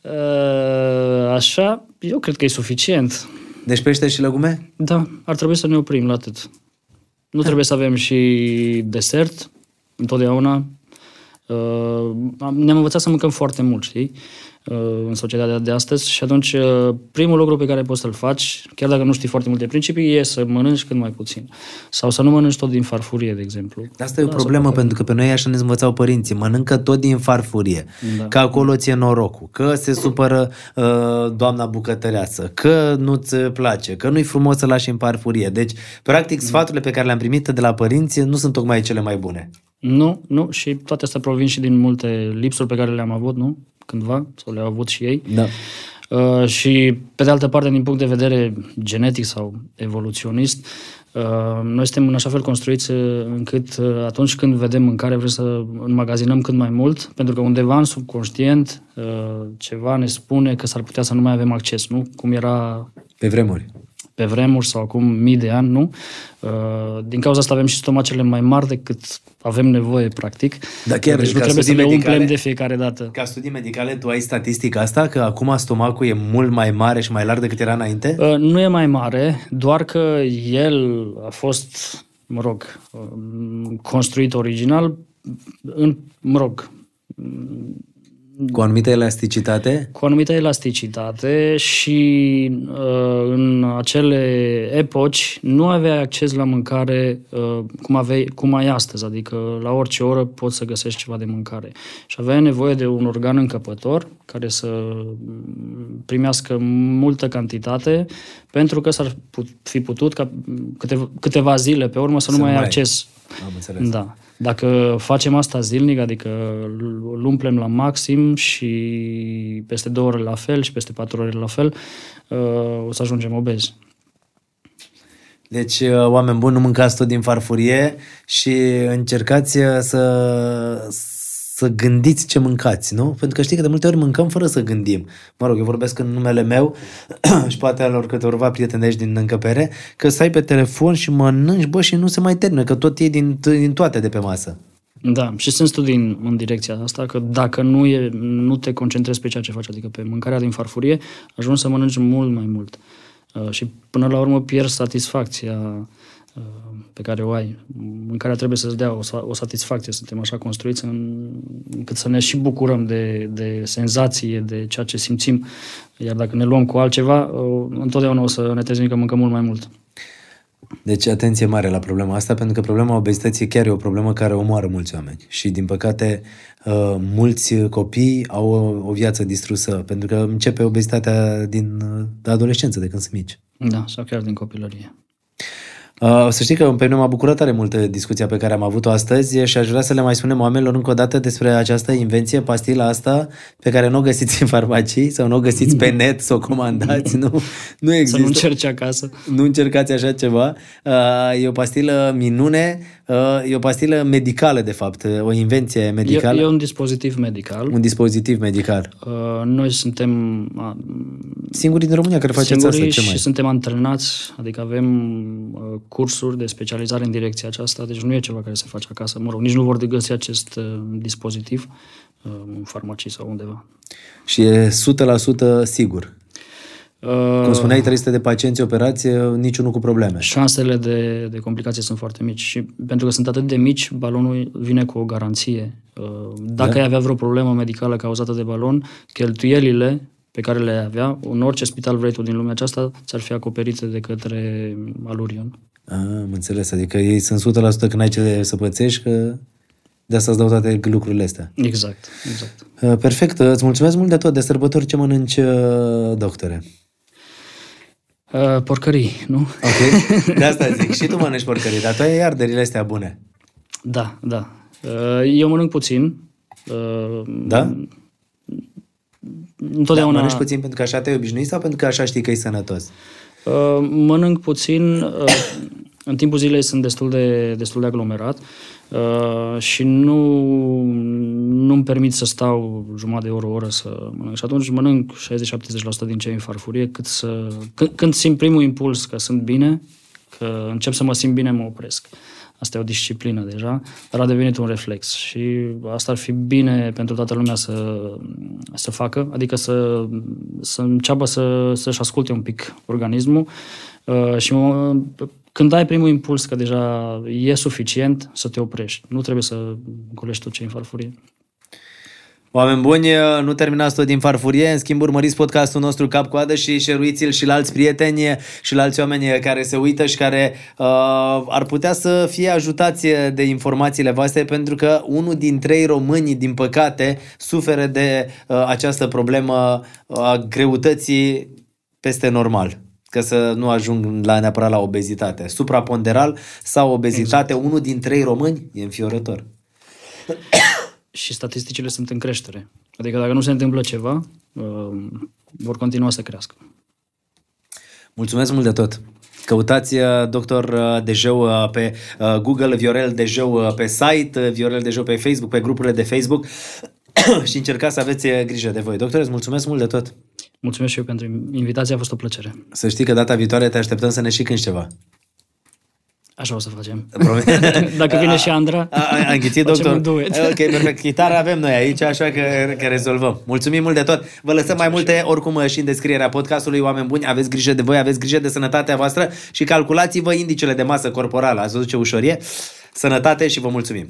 Uh, Așa, eu cred că e suficient. Deci pește și legume? Da, ar trebui să ne oprim la atât. Nu trebuie să avem și desert, întotdeauna. Uh, am- ne-am învățat să mâncăm foarte mult, știi? Uh, în societatea de astăzi și atunci uh, primul lucru pe care poți să-l faci, chiar dacă nu știi foarte multe principii, e să mănânci cât mai puțin. Sau să nu mănânci tot din farfurie, de exemplu. Asta e o problemă, pentru că pe noi așa ne învățau părinții. Mănâncă tot din farfurie. Da. Că acolo ți-e norocul. Că se supără uh, doamna bucătăreață. Că nu-ți place. Că nu-i frumos să lași în farfurie. Deci, practic, sfaturile pe care le-am primit de la părinți nu sunt tocmai cele mai bune. Nu, nu, și toate astea provin și din multe lipsuri pe care le-am avut, nu? Cândva, sau le-au avut și ei. Da. Uh, și, pe de altă parte, din punct de vedere genetic sau evoluționist, uh, noi suntem în așa fel construiți uh, încât uh, atunci când vedem mâncare vrem să înmagazinăm cât mai mult, pentru că undeva în subconștient uh, ceva ne spune că s-ar putea să nu mai avem acces, nu? Cum era Pe vremuri. Pe vremuri sau acum mii de ani, nu? Uh, Din cauza asta avem și stomacele mai mari decât avem nevoie, practic. Da, chiar, deci nu ca trebuie să studii le medicale- umplem de fiecare dată. Ca studii medicale, tu ai statistica asta că acum stomacul e mult mai mare și mai larg decât era înainte? Uh, Nu e mai mare, doar că el a fost, mă rog, um, construit original în, mă rog, Cu o anumită elasticitate? cu o anumită elasticitate și uh, în acele epoci nu aveai acces la mâncare uh, cum, aveai, cum ai astăzi, adică la orice oră poți să găsești ceva de mâncare. Și aveai nevoie de un organ încăpător care să mm, primească multă cantitate pentru că s-ar put, fi putut ca câteva, câteva zile pe urmă să, Să nu mai nu ai mai ai. acces. Am înțeles. Da. Dacă facem asta zilnic, adică îl umplem la maxim și peste două ore la fel și peste patru ore la fel, uh, o să ajungem obezi. Deci, uh, oameni buni, nu mâncați tot din farfurie și încercați uh, să, să gândiți ce mâncați, nu? Pentru că știi că de multe ori mâncăm fără să gândim. Mă rog, eu vorbesc în numele meu și poate alor câteva prieteni de aici din încăpere, că stai pe telefon și mănânci, bă, și nu se mai termină, că tot e din, din toate de pe masă. Da, și sunt studii în, în direcția asta, că dacă nu, e, nu te concentrezi pe ceea ce faci, adică pe mâncarea din farfurie, ajungi să mănânci mult mai mult. Uh, și până la urmă pierzi satisfacția uh, pe care o ai. Mâncarea trebuie să-ți dea o, sa- o satisfacție, suntem așa construiți în, încât să ne și bucurăm de, de senzație, de ceea ce simțim. Iar dacă ne luăm cu altceva, uh, întotdeauna o să ne trezim că mâncăm mult mai mult. Deci atenție mare la problema asta, pentru că problema obezității chiar e o problemă care omoară mulți oameni. Și din păcate, uh, mulți copii au o, o viață distrusă, pentru că începe obezitatea din uh, adolescență, de când sunt mici. Da, sau chiar din copilărie. Uh, să știi că pe mine m-a bucurat tare mult discuția pe care am avut-o astăzi și aș vrea să le mai spunem oamenilor încă o dată despre această invenție, pastila asta, pe care nu o găsiți în farmacii sau nu o găsiți pe net să o comandați, nu, nu există. Să nu încerci acasă. Nu încercați așa ceva. Uh, e o pastilă minune, uh, e o pastilă medicală, de fapt, o invenție medicală. E, e un dispozitiv medical. Un dispozitiv medical. Uh, noi suntem singurii din România care faceți asta. Ce și mai? suntem antrenați, adică avem cursuri de specializare în direcția aceasta, deci nu e ceva care se face acasă. Mă rog, nici nu vor de găsi acest uh, dispozitiv uh, în farmacii sau undeva. Și e 100% sigur. Uh, Cum spuneai, 300 de pacienți operați, niciunul cu probleme. Șansele de, de complicații sunt foarte mici și pentru că sunt atât de mici, balonul vine cu o garanție. Uh, dacă da? ai avea vreo problemă medicală cauzată de balon, cheltuielile pe care le avea, în orice spital vrei tu din lumea aceasta, ți-ar fi acoperite de către Alurion. Ah, am înțeles. Adică ei sunt 100% când ai ce să pățești, că de asta îți dau toate lucrurile astea. Exact, exact. Uh, perfect. Îți mulțumesc mult de tot. De sărbători ce mănânci, uh, doctore? Uh, porcării, nu? Ok, de asta zic. Și tu mănânci porcării, dar tu ai arderile astea bune. Da, da. Uh, eu mănânc puțin. Uh, da? întotdeauna... Da, mănânci puțin pentru că așa te-ai obișnuit sau pentru că așa știi că e sănătos? Uh, mănânc puțin, uh, în timpul zilei sunt destul de, destul de aglomerat uh, și nu, nu-mi permit să stau jumătate de oră, o oră să mănânc. Și atunci mănânc 60-70% din ce în farfurie, cât să, când, când simt primul impuls că sunt bine, că încep să mă simt bine, mă opresc. Uh, Asta e o disciplină deja, dar a devenit un reflex și asta ar fi bine pentru toată lumea să, să facă, adică să, să înceapă să, să-și asculte un pic organismul uh, și când ai primul impuls că deja e suficient, să te oprești. Nu trebuie să golești tot ce în farfurie. Oameni buni, nu terminați tot din farfurie, în schimb urmăriți podcastul nostru cap-coadă și șeruiți-l și la alți prieteni și la alți oameni care se uită și care uh, ar putea să fie ajutați de informațiile voastre pentru că unul din trei români, din păcate, suferă de uh, această problemă a greutății peste normal că să nu ajung la neapărat la obezitate. Supraponderal sau obezitate, exact. unul din trei români e înfiorător și statisticile sunt în creștere. Adică dacă nu se întâmplă ceva, uh, vor continua să crească. Mulțumesc mult de tot! Căutați uh, doctor uh, Dejeu pe Google, Viorel Dejeu pe site, Viorel Dejeu pe Facebook, pe grupurile de Facebook și încercați să aveți grijă de voi. Doctor, îți mulțumesc mult de tot! Mulțumesc și eu pentru invitație, a fost o plăcere. Să știi că data viitoare te așteptăm să ne și cânti ceva. Așa o să facem. Dacă vine și Andra, a, a, a înghițit, doctor. Un duet. Ok, perfect. Chitară avem noi aici, așa că, că rezolvăm. Mulțumim mult de tot. Vă lăsăm mai multe, oricum și în descrierea podcastului, oameni buni, aveți grijă de voi, aveți grijă de sănătatea voastră și calculați-vă indicele de masă corporală. Ați văzut ce ușor e? Sănătate și vă mulțumim!